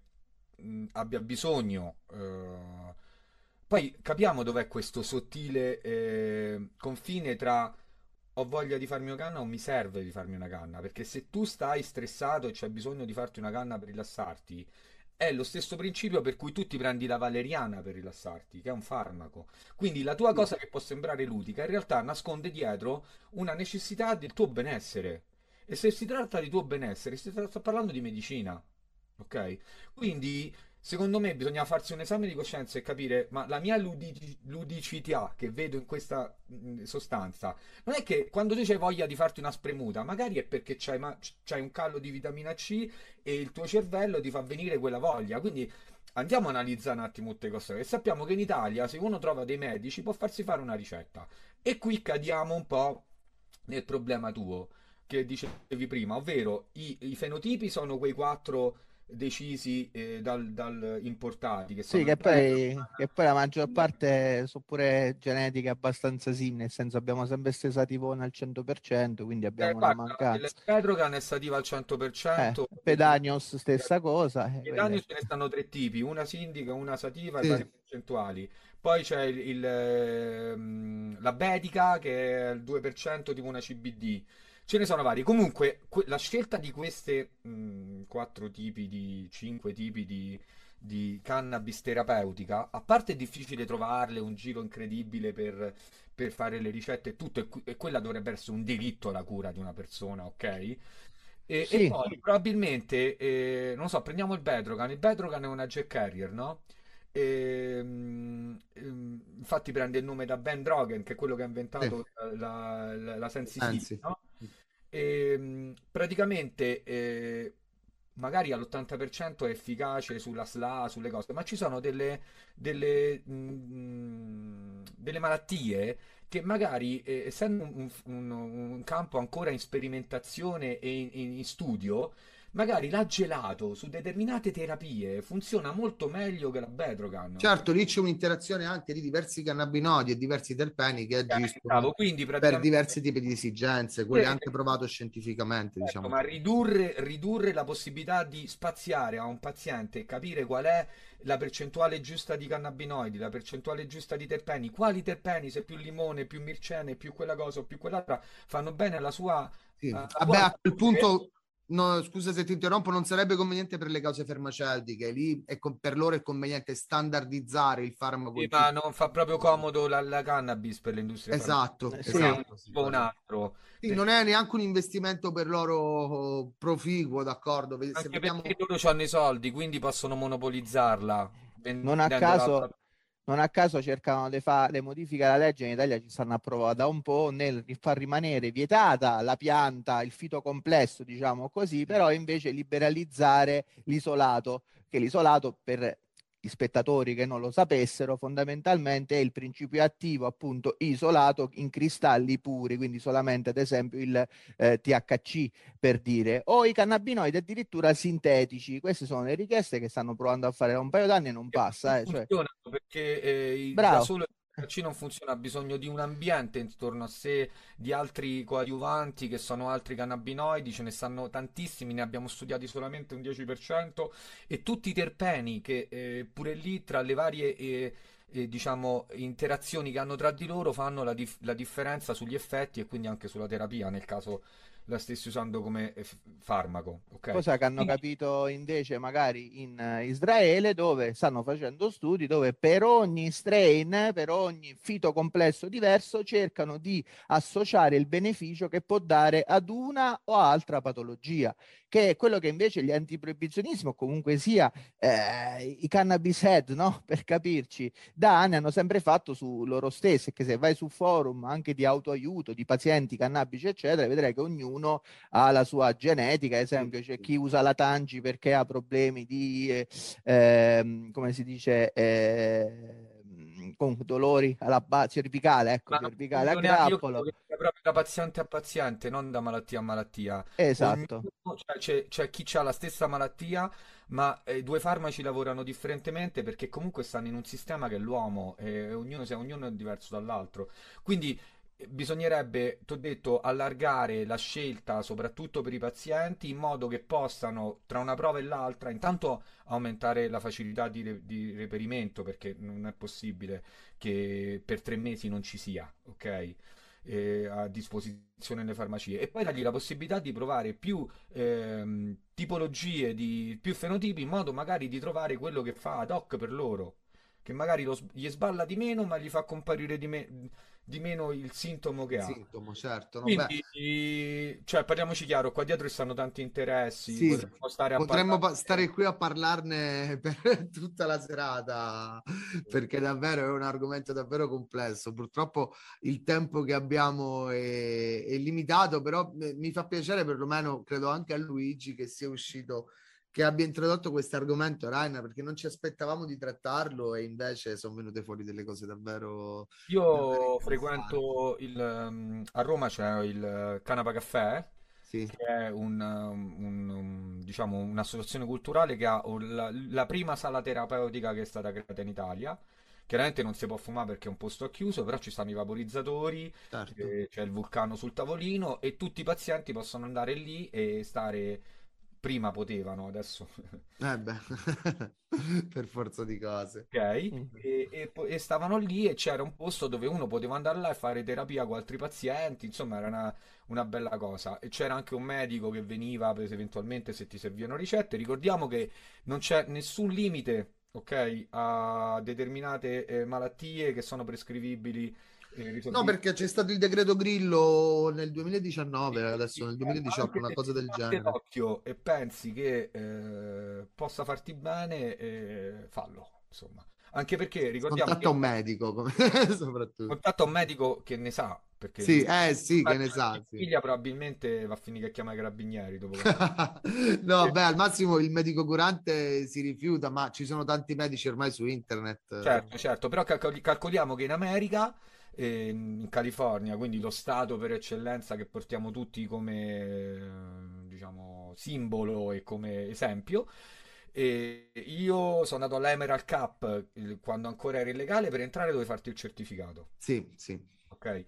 mh, abbia bisogno, eh, poi capiamo dov'è questo sottile eh, confine tra ho voglia di farmi una canna o mi serve di farmi una canna, perché se tu stai stressato e c'è bisogno di farti una canna per rilassarti, è lo stesso principio per cui tu ti prendi la valeriana per rilassarti, che è un farmaco. Quindi la tua cosa che può sembrare ludica, in realtà nasconde dietro una necessità del tuo benessere. E se si tratta di tuo benessere, si sta parlando di medicina. Ok? Quindi Secondo me bisogna farsi un esame di coscienza e capire, ma la mia ludici- ludicità che vedo in questa mh, sostanza, non è che quando tu hai voglia di farti una spremuta, magari è perché c'hai, ma- c'hai un callo di vitamina C e il tuo cervello ti fa venire quella voglia. Quindi andiamo a analizzare un attimo tutte queste cose. E sappiamo che in Italia, se uno trova dei medici, può farsi fare una ricetta. E qui cadiamo un po' nel problema tuo che dicevi prima, ovvero i, i fenotipi sono quei quattro decisi eh, dal, dal importati. Che sì, che poi, che poi, la maggior parte sono pure genetiche abbastanza simili, nel senso abbiamo sempre stessa tivona al 100%, quindi abbiamo eh, una mancanza. Petrocan è sativa al 100%. Eh, Pedanios stessa cosa. Eh, Pedanios ce ne stanno tre tipi, una sindica, una sativa sì. e varie percentuali. Poi c'è il, il, ehm, la Bedica che è il 2% tipo una CBD. Ce ne sono vari. Comunque, que- la scelta di queste mh, quattro tipi di cinque tipi di, di cannabis terapeutica, a parte è difficile trovarle, un giro incredibile per, per fare le ricette e tutto, e, e, quella dovrebbe essere un diritto la cura di una persona, ok? E, sì. e poi probabilmente, eh, non so, prendiamo il Bedrogan. Il Bedrogan è una Jack Carrier, no? E, um, infatti prende il nome da Ben Drogen, che è quello che ha inventato sì. la, la, la Sensi, no? Ehm, praticamente eh, magari all'80% è efficace sulla SLA, sulle cose, ma ci sono delle, delle, mh, mm, delle malattie che magari, eh, essendo un, un, un, campo ancora in sperimentazione e in, in studio, magari l'ha gelato su determinate terapie funziona molto meglio che la Bedrogan. Certo, lì c'è un'interazione anche di diversi cannabinoidi e diversi terpeni che agiscono praticamente... per diversi tipi di esigenze, quelle eh, anche provato scientificamente. Certo, diciamo. Ma ridurre, ridurre la possibilità di spaziare a un paziente e capire qual è la percentuale giusta di cannabinoidi, la percentuale giusta di terpeni, quali terpeni, se più limone, più mircene, più quella cosa o più quell'altra, fanno bene alla sua... Sì. Uh, Vabbè, a quel punto no, scusa se ti interrompo, non sarebbe conveniente per le cause farmaceutiche, lì è con, per loro è conveniente standardizzare il farmaco. Sì, ma non fa proprio comodo la, la cannabis per l'industria. Esatto, esatto, sì. esatto sì. un altro. Sì, non è neanche un investimento per loro proficuo, d'accordo? Se Anche vediamo... perché loro hanno i soldi, quindi possono monopolizzarla. Non a caso non a caso cercano di fare le modifiche alla legge, in Italia ci stanno approvate da un po' nel far rimanere vietata la pianta, il fito complesso, diciamo così, però invece liberalizzare l'isolato, che l'isolato per gli spettatori che non lo sapessero, fondamentalmente è il principio attivo appunto isolato in cristalli puri, quindi solamente ad esempio il eh, THC per dire, o i cannabinoidi addirittura sintetici. Queste sono le richieste che stanno provando a fare da un paio d'anni e non passa. Eh, cioè... perché eh, da solo THC non funziona, ha bisogno di un ambiente intorno a sé, di altri coadiuvanti che sono altri cannabinoidi, ce ne stanno tantissimi, ne abbiamo studiati solamente un 10% e tutti i terpeni che eh, pure lì tra le varie eh, eh, diciamo, interazioni che hanno tra di loro fanno la, dif- la differenza sugli effetti e quindi anche sulla terapia nel caso la stessi usando come eh, farmaco. Okay? Cosa che hanno capito invece magari in uh, Israele dove stanno facendo studi dove per ogni strain, per ogni fito complesso diverso cercano di associare il beneficio che può dare ad una o altra patologia che è quello che invece gli antiproibizionisti o comunque sia eh, i cannabis head, no? *laughs* per capirci, da anni hanno sempre fatto su loro stessi, che se vai su forum anche di autoaiuto, di pazienti cannabici, eccetera, vedrai che ognuno ha la sua genetica, ad esempio c'è chi usa la tangi perché ha problemi di, eh, come si dice, eh, con dolori alla base cervicale, ecco, Ma cervicale a grappolo. proprio da paziente a paziente, non da malattia a malattia. Esatto. Ognuno, cioè, c'è, c'è, chi ha la stessa malattia, ma i eh, due farmaci lavorano differentemente perché comunque stanno in un sistema che è l'uomo e ognuno, ognuno è diverso dall'altro. Quindi bisognerebbe, ti ho detto, allargare la scelta soprattutto per i pazienti in modo che possano tra una prova e l'altra intanto aumentare la facilità di, re- di reperimento perché non è possibile che per tre mesi non ci sia, ok? eh, a disposizione nelle farmacie e poi dargli la possibilità di provare più ehm, tipologie, di, più fenotipi in modo magari di trovare quello che fa ad hoc per loro che magari lo, gli sballa di meno, ma gli fa comparire di, me, di meno il sintomo che il ha. Sintomo, certo. No, Quindi, beh. cioè, parliamoci chiaro, qua dietro ci stanno tanti interessi, sì, potremmo stare, potremmo parlare... stare qui a parlarne *laughs* per tutta la serata, perché davvero è un argomento davvero complesso. Purtroppo il tempo che abbiamo è, è limitato, però mi fa piacere perlomeno, credo anche a Luigi, che sia uscito che abbia introdotto questo argomento, Raina, perché non ci aspettavamo di trattarlo e invece sono venute fuori delle cose davvero. Io davvero frequento il, um, a Roma c'è il Canapa Caffè. Sì. che è un, un, un, diciamo, un'associazione culturale che ha la, la, prima sala terapeutica che è stata creata in Italia. Chiaramente non si può fumare perché è un posto chiuso, però ci stanno i vaporizzatori, certo. eh, c'è il vulcano sul tavolino e tutti i pazienti possono andare lì e stare prima potevano, adesso... Eh beh, *laughs* per forza di cose. Ok, mm. e, e, e, stavano lì e c'era un posto dove uno poteva andare là e fare terapia con altri pazienti, insomma era una, una bella cosa. E c'era anche un medico che veniva per, eventualmente se ti servivano ricette. Ricordiamo che non c'è nessun limite, ok, a determinate eh, malattie che sono prescrivibili No, perché c'è stato il decreto Grillo nel 2019, adesso nel 2018, una cosa del genere. occhio e pensi che eh, possa farti bene, eh, fallo, insomma. Anche perché ricordiamo contatta un medico, come... *laughs* soprattutto. Contatta un medico che ne sa, perché sì, eh sì, che ne sa. Sì. figlia probabilmente va a finire che chiama i carabinieri dopo che... *laughs* no, beh, al massimo il medico curante si rifiuta, ma ci sono tanti medici ormai su internet. Certo, certo, però calcoliamo che in America in California, quindi lo stato per eccellenza che portiamo tutti come diciamo simbolo e come esempio. E io sono andato all'Emerald Cup quando ancora era illegale per entrare dovevi farti il certificato. Sì, sì. Ok.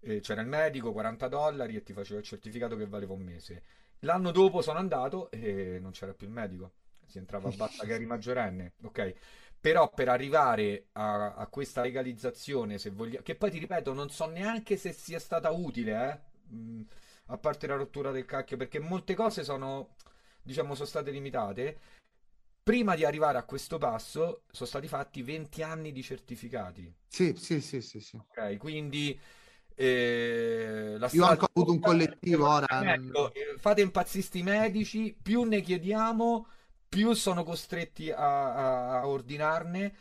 E c'era il medico, 40 dollari e ti faceva il certificato che valeva un mese. L'anno dopo sono andato e non c'era più il medico. Si entrava a basta che *laughs* eri maggiorenne. Ok. Però per arrivare a, a questa legalizzazione, se vogliamo, che poi ti ripeto, non so neanche se sia stata utile, eh? mm, a parte la rottura del cacchio, perché molte cose sono, diciamo, sono state limitate. Prima di arrivare a questo passo sono stati fatti 20 anni di certificati. Sì, sì, sì, sì. sì. Ok, quindi... Eh, Io ho avuto un collettivo ora. Ecco, fate impazzisti medici, più ne chiediamo, più sono costretti a, a, ordinarne,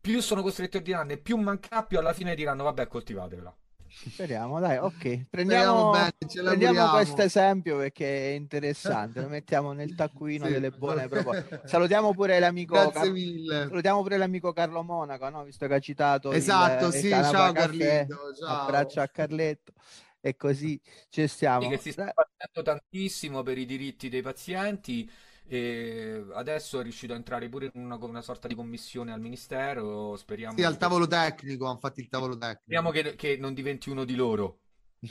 più sono costretti a ordinarne, più manca, più alla fine diranno vabbè coltivatevela. Speriamo, dai, ok. Prendiamo, bene, prendiamo questo esempio perché è interessante. Lo mettiamo nel taccuino sì. delle buone proposte. Salutiamo pure l'amico. Grazie mille. Salutiamo pure l'amico Carlo Monaco, no? visto che ha citato. Esatto, il, sì. Il ciao Carletto. Ciao. Abbraccio a Carletto. E così ci stiamo. Che si sta facendo tantissimo per i diritti dei pazienti e adesso è riuscito a entrare pure in una, una sorta di commissione al ministero. Speriamo. Sì, al tavolo tecnico. Hanno fatto il tavolo tecnico. Speriamo che, che non diventi uno di loro.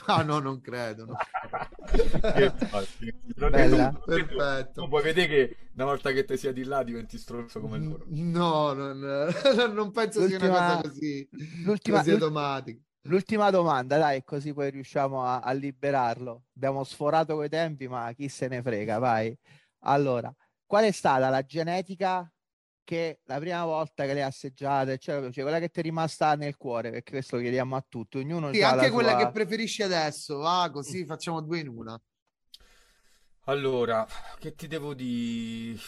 No, no, non credo. No. *laughs* Bella. Perfetto. Tu puoi vedere che una volta che ti siedi là diventi stronzo come loro. No, non, *laughs* non penso l'ultima, sia una cosa così, l'ultima, così automatica. L'ultima domanda, dai, così poi riusciamo a, a liberarlo. Abbiamo sforato quei tempi, ma chi se ne frega, vai. Allora, qual è stata la genetica che la prima volta che le assaggiate, cioè, cioè quella che ti è rimasta nel cuore, perché questo lo chiediamo a tutti, ognuno sì, anche quella sua... che preferisci adesso, va così mm. facciamo due in una. Allora, che ti devo dire?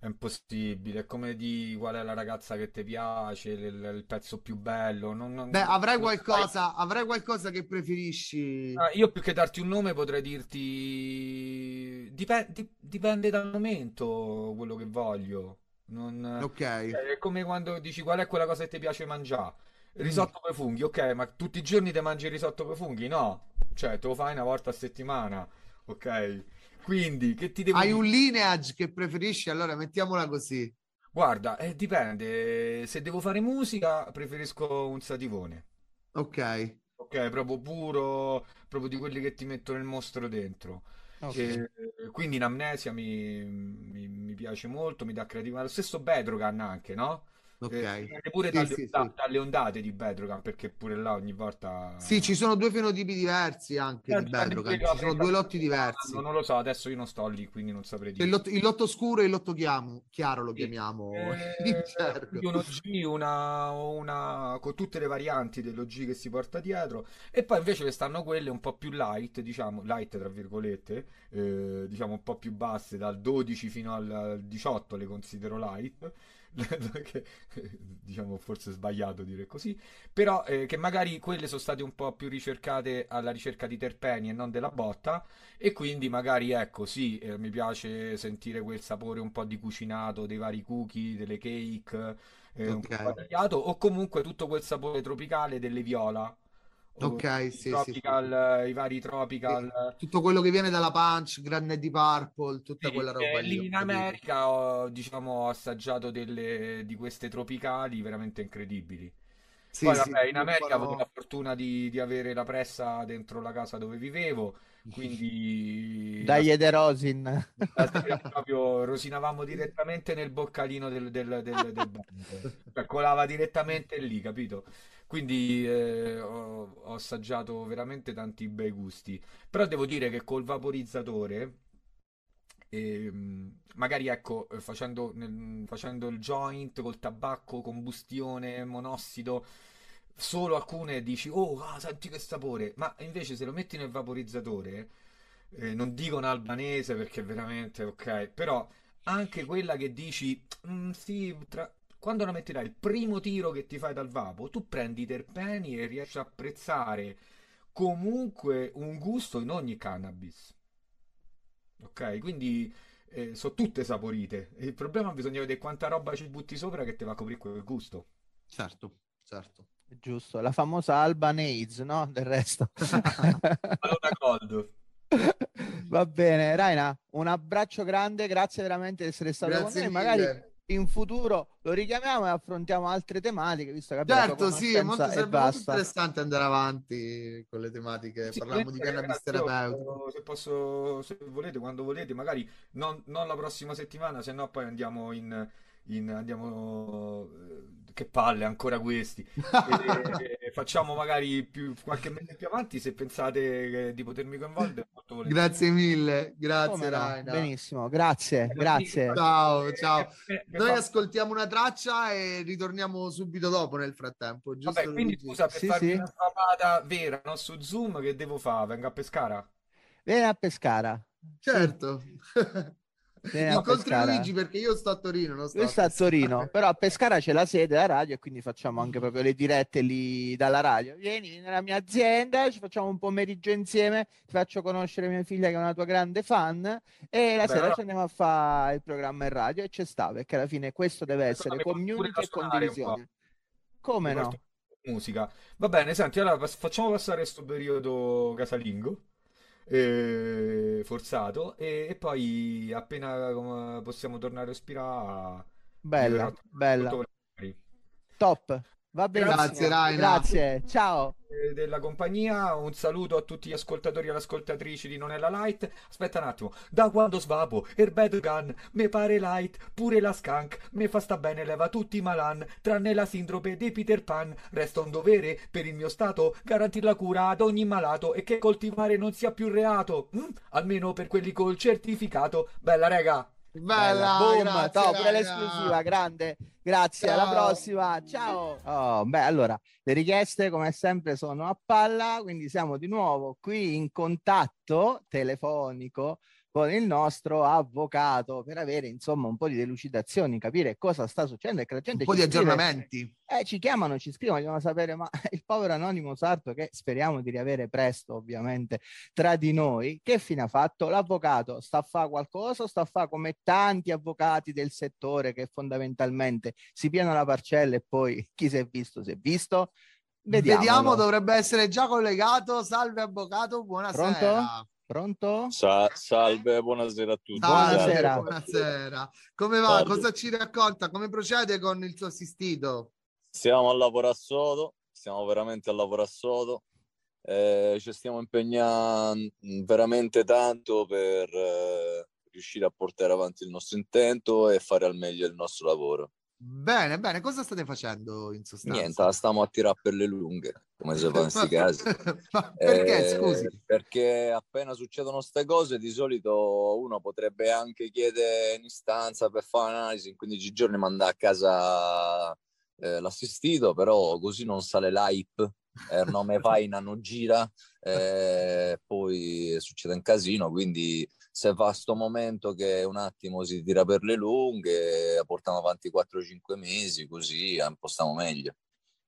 È impossibile, è come di qual è la ragazza che ti piace, il, il pezzo più bello. Non, non, Beh, avrai qualcosa, avrai qualcosa che preferisci? Ah, io più che darti un nome potrei dirti... Dipende, dip, dipende dal momento quello che voglio. Non... Ok. Cioè, è come quando dici qual è quella cosa che ti piace mangiare. Risotto mm. con i funghi, ok, ma tutti i giorni ti mangi il risotto con i funghi? No, cioè te lo fai una volta a settimana, ok? Quindi, che ti devo Hai dire? un lineage che preferisci? Allora mettiamola così. Guarda, eh, dipende. Se devo fare musica, preferisco un sativone. Ok. Ok, proprio puro, proprio di quelli che ti mettono il mostro dentro. Okay. E, quindi in amnesia mi, mi, mi, piace molto, mi dà creatività. Lo stesso Bedrogan anche, no? Ok. Eh, pure Sì, dalle, sì, onda- sì. dalle ondate di Bedrogan, perché pure là ogni volta... Sì, ci sono due fenotipi diversi anche Eh, di Bedrocan, dipende ci sono due lotti diversi. Non lo so, adesso io non sto lì, quindi non saprei C'è il dire. lotto, il lotto scuro e il lotto chiamo, chiaro lo Sì. chiamiamo Eh, in gergo. quindi un OG, una, una- con tutte le varianti dell'OG che si porta dietro, e poi invece ne stanno quelle un po' più light, diciamo, light tra virgolette, eh, diciamo un po' più basse, dal 12 fino al al 18 le considero light. *laughs* che, diciamo forse sbagliato dire così però eh, che magari quelle sono state un po' più ricercate alla ricerca di terpeni e non della botta e quindi magari ecco sì eh, mi piace sentire quel sapore un po' di cucinato dei vari cookie delle cake eh, un po' Ok. tagliato o comunque tutto quel sapore tropicale delle viola Ok, sì, sì, sì. tropical i vari tropical Tutto quello che viene dalla Punch, Granny di Purple, tutta sì, quella roba eh, lì. lì ho in. America ho, diciamo, ho assaggiato delle, di queste tropicali veramente incredibili. Sì, Poi vabbè, in America farò- avevo la fortuna di, di avere la pressa dentro la casa dove vivevo, quindi Dai Ederosin. la sera proprio rosinavamo direttamente nel boccalino del, del, del, del bagno. Cioè, colava direttamente lì, capito? Quindi eh, ho, ho assaggiato veramente tanti bei gusti. Però devo dire che col vaporizzatore, ehm, magari ecco, facendo, facendo il joint col tabacco, combustione, monossido, solo alcune dici, oh, ah, senti che sapore, ma invece se lo metti nel vaporizzatore, eh, non dico un albanese perché veramente ok, però anche quella che dici, "Mm, sì, tra- quando la metterai il primo tiro che ti fai dal vapo, tu prendi i terpeni e riesci a apprezzare comunque un gusto in ogni cannabis. Ok, quindi eh, sono tutte saporite. Il problema bisogna vedere quanta roba ci butti sopra che ti va a coprire quel gusto. Certo, certo. Giusto, la famosa Albanese, no? Del resto. *laughs* Allora, Gold. *laughs* Va bene, Raina, un abbraccio grande, grazie veramente di essere stato Grazie con noi. Magari mille. in futuro lo richiamiamo e affrontiamo altre tematiche, visto che abbiamo Certo, sì, è molto, molto interessante andare avanti con le tematiche. Sì, Parliamo di cannabis terapeutico. Se posso, se volete, quando volete, magari non, non la prossima settimana, se no poi andiamo in, in- andiamo, eh, che palle, ancora questi. *laughs* E- e facciamo magari più, qualche mese più avanti, se pensate che- di potermi coinvolgere. Grazie mille, grazie no? Raina. Benissimo, grazie, grazie. Ciao, ciao. Eh, che Noi ascoltiamo una traccia e ritorniamo subito dopo nel frattempo, giusto? Vabbè, quindi scusa, per Sì, farmi sì. una sfamata vera, no, su Zoom, che devo fare? Vengo a Pescara? Vieni a Pescara. Certo. A *laughs* Incontri Pescara. Luigi perché io sto a Torino, non sto Lui sta a. Torino, però a Pescara c'è la sede della radio e quindi facciamo anche proprio le dirette lì dalla radio. Vieni, vieni nella mia azienda, ci facciamo un pomeriggio insieme, ti faccio conoscere mia figlia che è una tua grande fan e la Beh, sera ci andiamo a fare il programma in radio e ci sta, perché alla fine questo deve essere community e condivisione. Come no? Musica. Va bene, senti, allora facciamo passare questo periodo casalingo, eh, forzato, e, e poi appena possiamo tornare a respirare, Bella, bella, top. Va benissimo. Grazie, Raina. Grazie, ciao. Eh, Della compagnia, un saluto a tutti gli ascoltatori e le ascoltatrici di Non è la Light. Aspetta un attimo, da quando svapo, il bad gun, me pare light, pure la skunk, me fa sta bene, leva tutti i malan, tranne la sindrome di Peter Pan. Resta un dovere per il mio stato, garantire la cura ad ogni malato e che coltivare non sia più reato, Mm? almeno per quelli col certificato. Bella rega! Bella, Boom, grazie, top, pure l'esclusiva, grande. Grazie, alla Ciao. prossima. Ciao. Oh, beh, allora, le richieste come sempre sono a palla, quindi siamo di nuovo qui in contatto telefonico con il nostro avvocato per avere insomma un po' di delucidazioni, capire cosa sta succedendo e che la gente Un po' di scrive- aggiornamenti. eh, ci chiamano, ci scrivono, vogliono sapere, ma *laughs* il povero anonimo sarto che speriamo di riavere presto, ovviamente, tra di noi, che fine ha fatto? L'avvocato sta a fare qualcosa sta a fare come tanti avvocati del settore che fondamentalmente si piano la parcella e poi *laughs* chi si è visto si è visto? Vediamolo. Vediamo, dovrebbe essere già collegato. Salve avvocato, buonasera. Pronto? Pronto? Sa- salve, buonasera a tutti. Buonasera. Buonasera. Come va? Salve. Cosa ci racconta? Come procede con il suo assistito? Stiamo a lavorare sodo, stiamo veramente a lavorare sodo. Eh, ci stiamo impegnando veramente tanto per eh, riuscire a portare avanti il nostro intento e fare al meglio il nostro lavoro. Bene, bene, cosa state facendo in sostanza? Niente, la stiamo a tirare per le lunghe, come si fa in questi *laughs* casi. *laughs* Ma perché, Eh, scusi? Perché appena succedono queste cose, di solito uno potrebbe anche chiedere in istanza per fare un'analisi in 15 giorni, mandare a casa eh, l'assistito, però così non sale l'hype, eh, non me *laughs* fai non gira, eh, poi succede un casino, quindi se va a sto momento che un attimo si tira per le lunghe, portiamo avanti 4-5 mesi, così un po' stiamo meglio.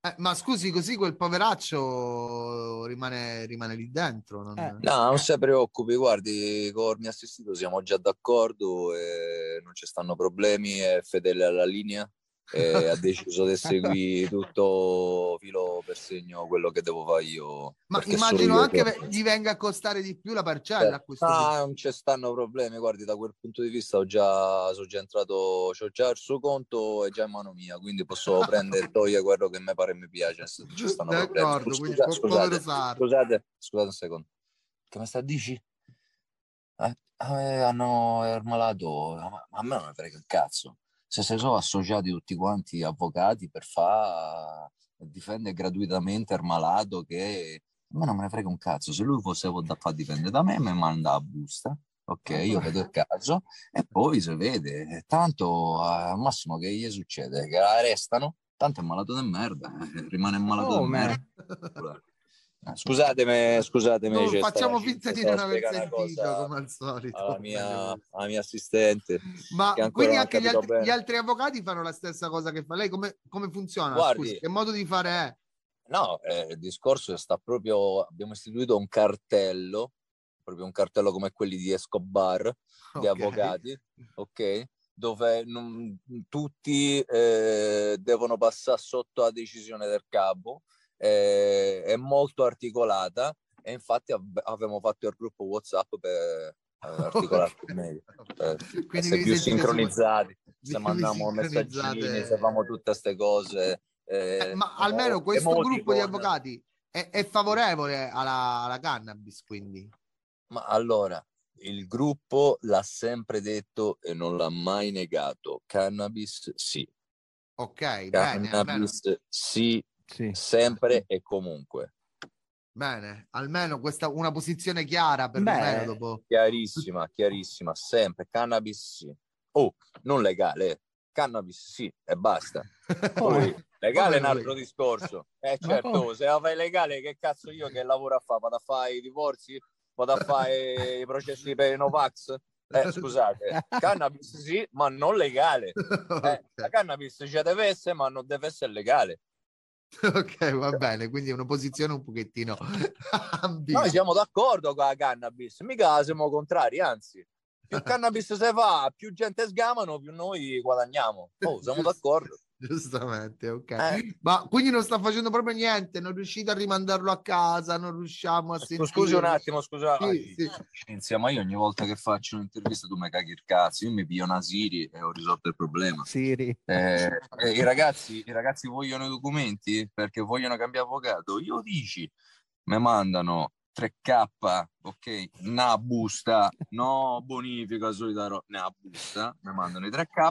Eh, ma scusi, così quel poveraccio rimane, rimane lì dentro. non- Eh. No, non si preoccupi, guardi, con il mio assistito siamo già d'accordo e non ci stanno problemi, è fedele alla linea e ha deciso di *laughs* seguire tutto filo per segno quello che devo fare io. Ma immagino io anche che- gli venga a costare di più la parcella questo Ah, non ci stanno problemi, guardi, da quel punto di vista ho già, sono già entrato, ho già il suo conto, è già in mano mia, quindi posso *laughs* prendere e togliere quello che mi pare e mi piace, non ci stanno problemi. D'accordo, Scusa- quindi po- scusate, scusate, scusate un secondo. Che mi sta dici? Eh, eh, hanno armalato, ma a me non me frega il cazzo. Se si sono associati tutti quanti avvocati per fare difendere gratuitamente Armalato che a me non me ne frega un cazzo. Se lui fosse da far dipendere da me, mi manda la busta. Ok, io vedo il caso e poi si vede. Tanto al massimo che gli succede? Che la arrestano, tanto è malato di merda, eh, rimane malato di Come? merda. *laughs* Eh, Scusatemi, scusatemi. No, facciamo finta di non aver sentito come al solito. alla mia, alla mia assistente. Ma quindi anche gli altri, gli altri avvocati fanno la stessa cosa che fa lei? Come, come funziona? Guardi- Scusi, che modo di fare è? No, eh, il discorso sta proprio, abbiamo istituito un cartello, proprio un cartello come quelli di Escobar, di Ok. avvocati, ok? Dove non- tutti eh, devono passare sotto la decisione del capo, eh, è molto articolata e infatti av- avevamo fatto il gruppo WhatsApp per eh, articolare *laughs* Ok. meglio, per Quindi essere più sincronizzati, se mandiamo messaggini, se fanno tutte queste cose. eh, Eh, ma almeno questo gruppo di avvocati è, è favorevole alla, alla cannabis, quindi. Ma allora, il gruppo l'ha sempre detto e non l'ha mai negato. Cannabis sì. Ok, bene, Cannabis sì, Sì. sempre e comunque. bene, almeno questa una posizione chiara per Beh, dopo. Chiarissima, chiarissima, sempre. Cannabis sì. Oh, non legale. Cannabis sì e basta. *laughs* Poi, legale è un altro discorso. *laughs* Eh certo, se la fai legale, che cazzo io che lavoro a fare? Vado a fare i divorzi? Vado a fare i processi per i Novax? Eh, scusate, *laughs* cannabis sì, ma non legale. Eh, la cannabis ci deve essere, ma non deve essere legale. *laughs* ok, va bene, quindi è una posizione un pochettino ambigua. *laughs* Noi siamo d'accordo con la cannabis, mica siamo contrari, anzi. Più *laughs* cannabis si fa, più gente sgamano, più noi guadagniamo. Oh, siamo d'accordo. Giustamente, ok. Eh. Ma quindi non sta facendo proprio niente, non riuscite a rimandarlo a casa, non riusciamo a sentire. Scusi un attimo, scusa. Sì, sì. Cinzia, ma io ogni volta che faccio un'intervista tu mi caghi il cazzo, io mi piglio una Siri e ho risolto il problema. Siri. Eh, eh, i, ragazzi, I ragazzi vogliono i documenti perché vogliono cambiare avvocato. Io dici, mi mandano 3K, ok, una busta, no bonifica, solita roba, una busta, mi mandano i 3K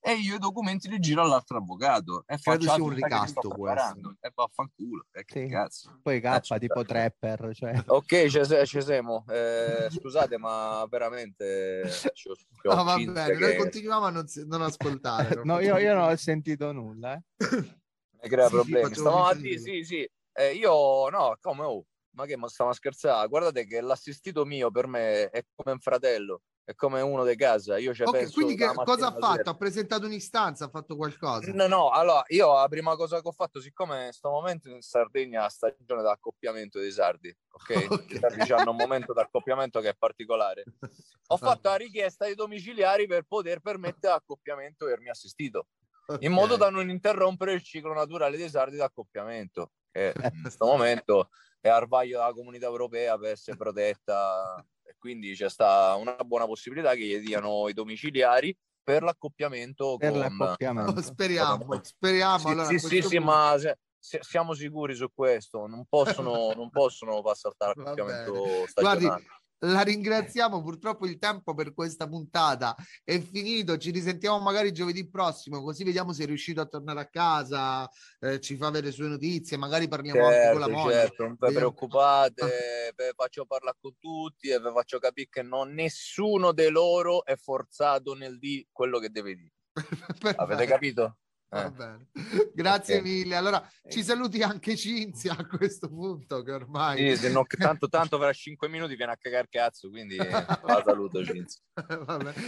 e io i documenti li giro all'altro avvocato e Credo faccio un ricasto preparando. E vaffanculo, e che Sì. cazzo. Poi K Eh, tipo trapper, cioè. *laughs* Ok, ci, siamo. Eh, scusate, ma veramente ci ho, ci ho No, va bene, noi che continuiamo a non, non ascoltare. *laughs* non No, io, io non ho sentito nulla. eh. mi crea Sì, sì, problemi. facevo Stavamo a finta di dire, sì, sì. Eh, io no, come oh, ma che ma stiamo a scherzare? Guardate che l'assistito mio per me è come un fratello, è come uno di casa. Io ci Ok, penso quindi che, cosa ha fatto? sera. Ha presentato un'istanza, ha fatto qualcosa? No, no, allora io la prima cosa che ho fatto, siccome in questo momento in Sardegna stagione d'accoppiamento dei sardi, ok? *laughs* Ok. I sardi hanno un momento d'accoppiamento che è particolare. *laughs* Ho fatto la richiesta ai domiciliari per poter permettere l'accoppiamento del mio assistito, *laughs* in modo da non interrompere il ciclo naturale dei sardi d'accoppiamento. Che Eh, *laughs* in questo momento è al vaglio della comunità europea per essere protetta e quindi c'è sta una buona possibilità che gli diano i domiciliari per l'accoppiamento Per con l'accoppiamento. Oh, speriamo, speriamo. sì, allora, sì, sì, sì, ma se- se- siamo sicuri su questo, non possono, non possono far saltare *laughs* Va l'accoppiamento bene. stagionale. Guardi, la ringraziamo. Purtroppo il tempo per questa puntata è finito. Ci risentiamo magari giovedì prossimo, così vediamo se è riuscito a tornare a casa, eh, ci fa avere sue notizie, magari parliamo certo, anche con la certo, moglie. Certo, non vi preoccupate, vi faccio parlare con tutti e vi faccio capire che non nessuno di loro è forzato nel di quello che deve dire. *laughs* Avete capito? Va eh. bene. *laughs* Grazie okay. mille. Allora ci saluti anche Cinzia a questo punto che ormai... Sì, no, *laughs* tanto, tanto fra cinque minuti viene a cagare cazzo, quindi la saluto *laughs* Cinzia.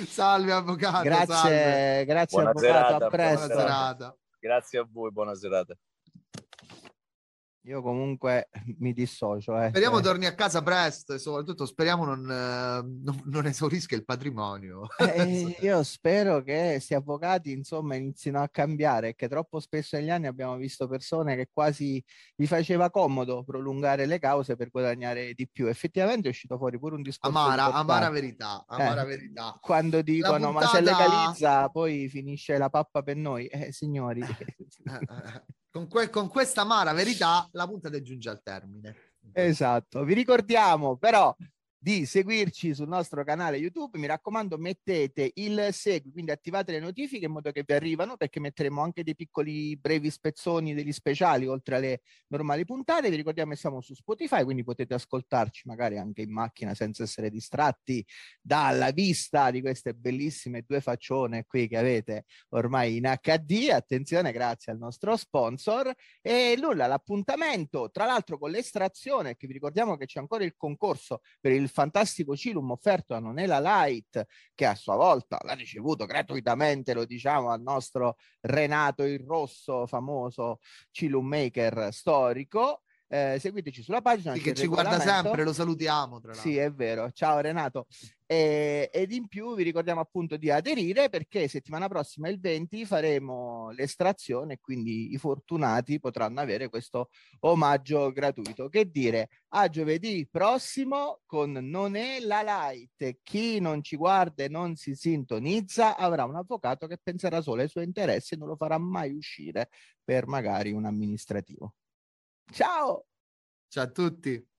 Salve avvocato. Grazie, salve. grazie buona avvocato, serata, a presto. Buona serata. Grazie a voi, buona serata. Io comunque *laughs* mi dissocio. Eh. Speriamo eh. torni a casa presto e soprattutto speriamo non, eh, *laughs* non, non esaurisca il patrimonio. *laughs* Eh, io spero che questi avvocati insomma inizino a cambiare, che troppo spesso negli anni abbiamo visto persone che quasi gli faceva comodo prolungare le cause per guadagnare di più. Effettivamente è uscito fuori pure un discorso amara, amara verità, amara eh, verità. Quando dicono puntata... ma se legalizza poi finisce la pappa per noi. Eh, signori. Con, que- con questa amara verità la puntata giunge al termine. Esatto, vi ricordiamo però di seguirci sul nostro canale YouTube. Mi raccomando, mettete il segui, quindi attivate le notifiche in modo che vi arrivano, perché metteremo anche dei piccoli brevi spezzoni degli speciali oltre alle normali puntate. Vi ricordiamo che siamo su Spotify, quindi potete ascoltarci magari anche in macchina senza essere distratti dalla vista di queste bellissime due faccione qui che avete ormai in HD. Attenzione, grazie al nostro sponsor. E nulla, l'appuntamento, tra l'altro con l'estrazione, che vi ricordiamo che c'è ancora il concorso per il fantastico Cilum offerto a Nonela Light, che a sua volta l'ha ricevuto gratuitamente, lo diciamo, al nostro Renato il Rosso, famoso Cilum Maker storico. Eh, seguiteci sulla pagina. Sì, che ci guarda sempre, lo salutiamo. Tra sì, è vero. Ciao Renato. E, ed in più vi ricordiamo appunto di aderire perché settimana prossima, il 20, faremo l'estrazione e quindi i fortunati potranno avere questo omaggio gratuito. Che dire, a giovedì prossimo con Non è la light. Chi non ci guarda e non si sintonizza avrà un avvocato che penserà solo ai suoi interessi e non lo farà mai uscire per magari un amministrativo. Ciao! Ciao a tutti!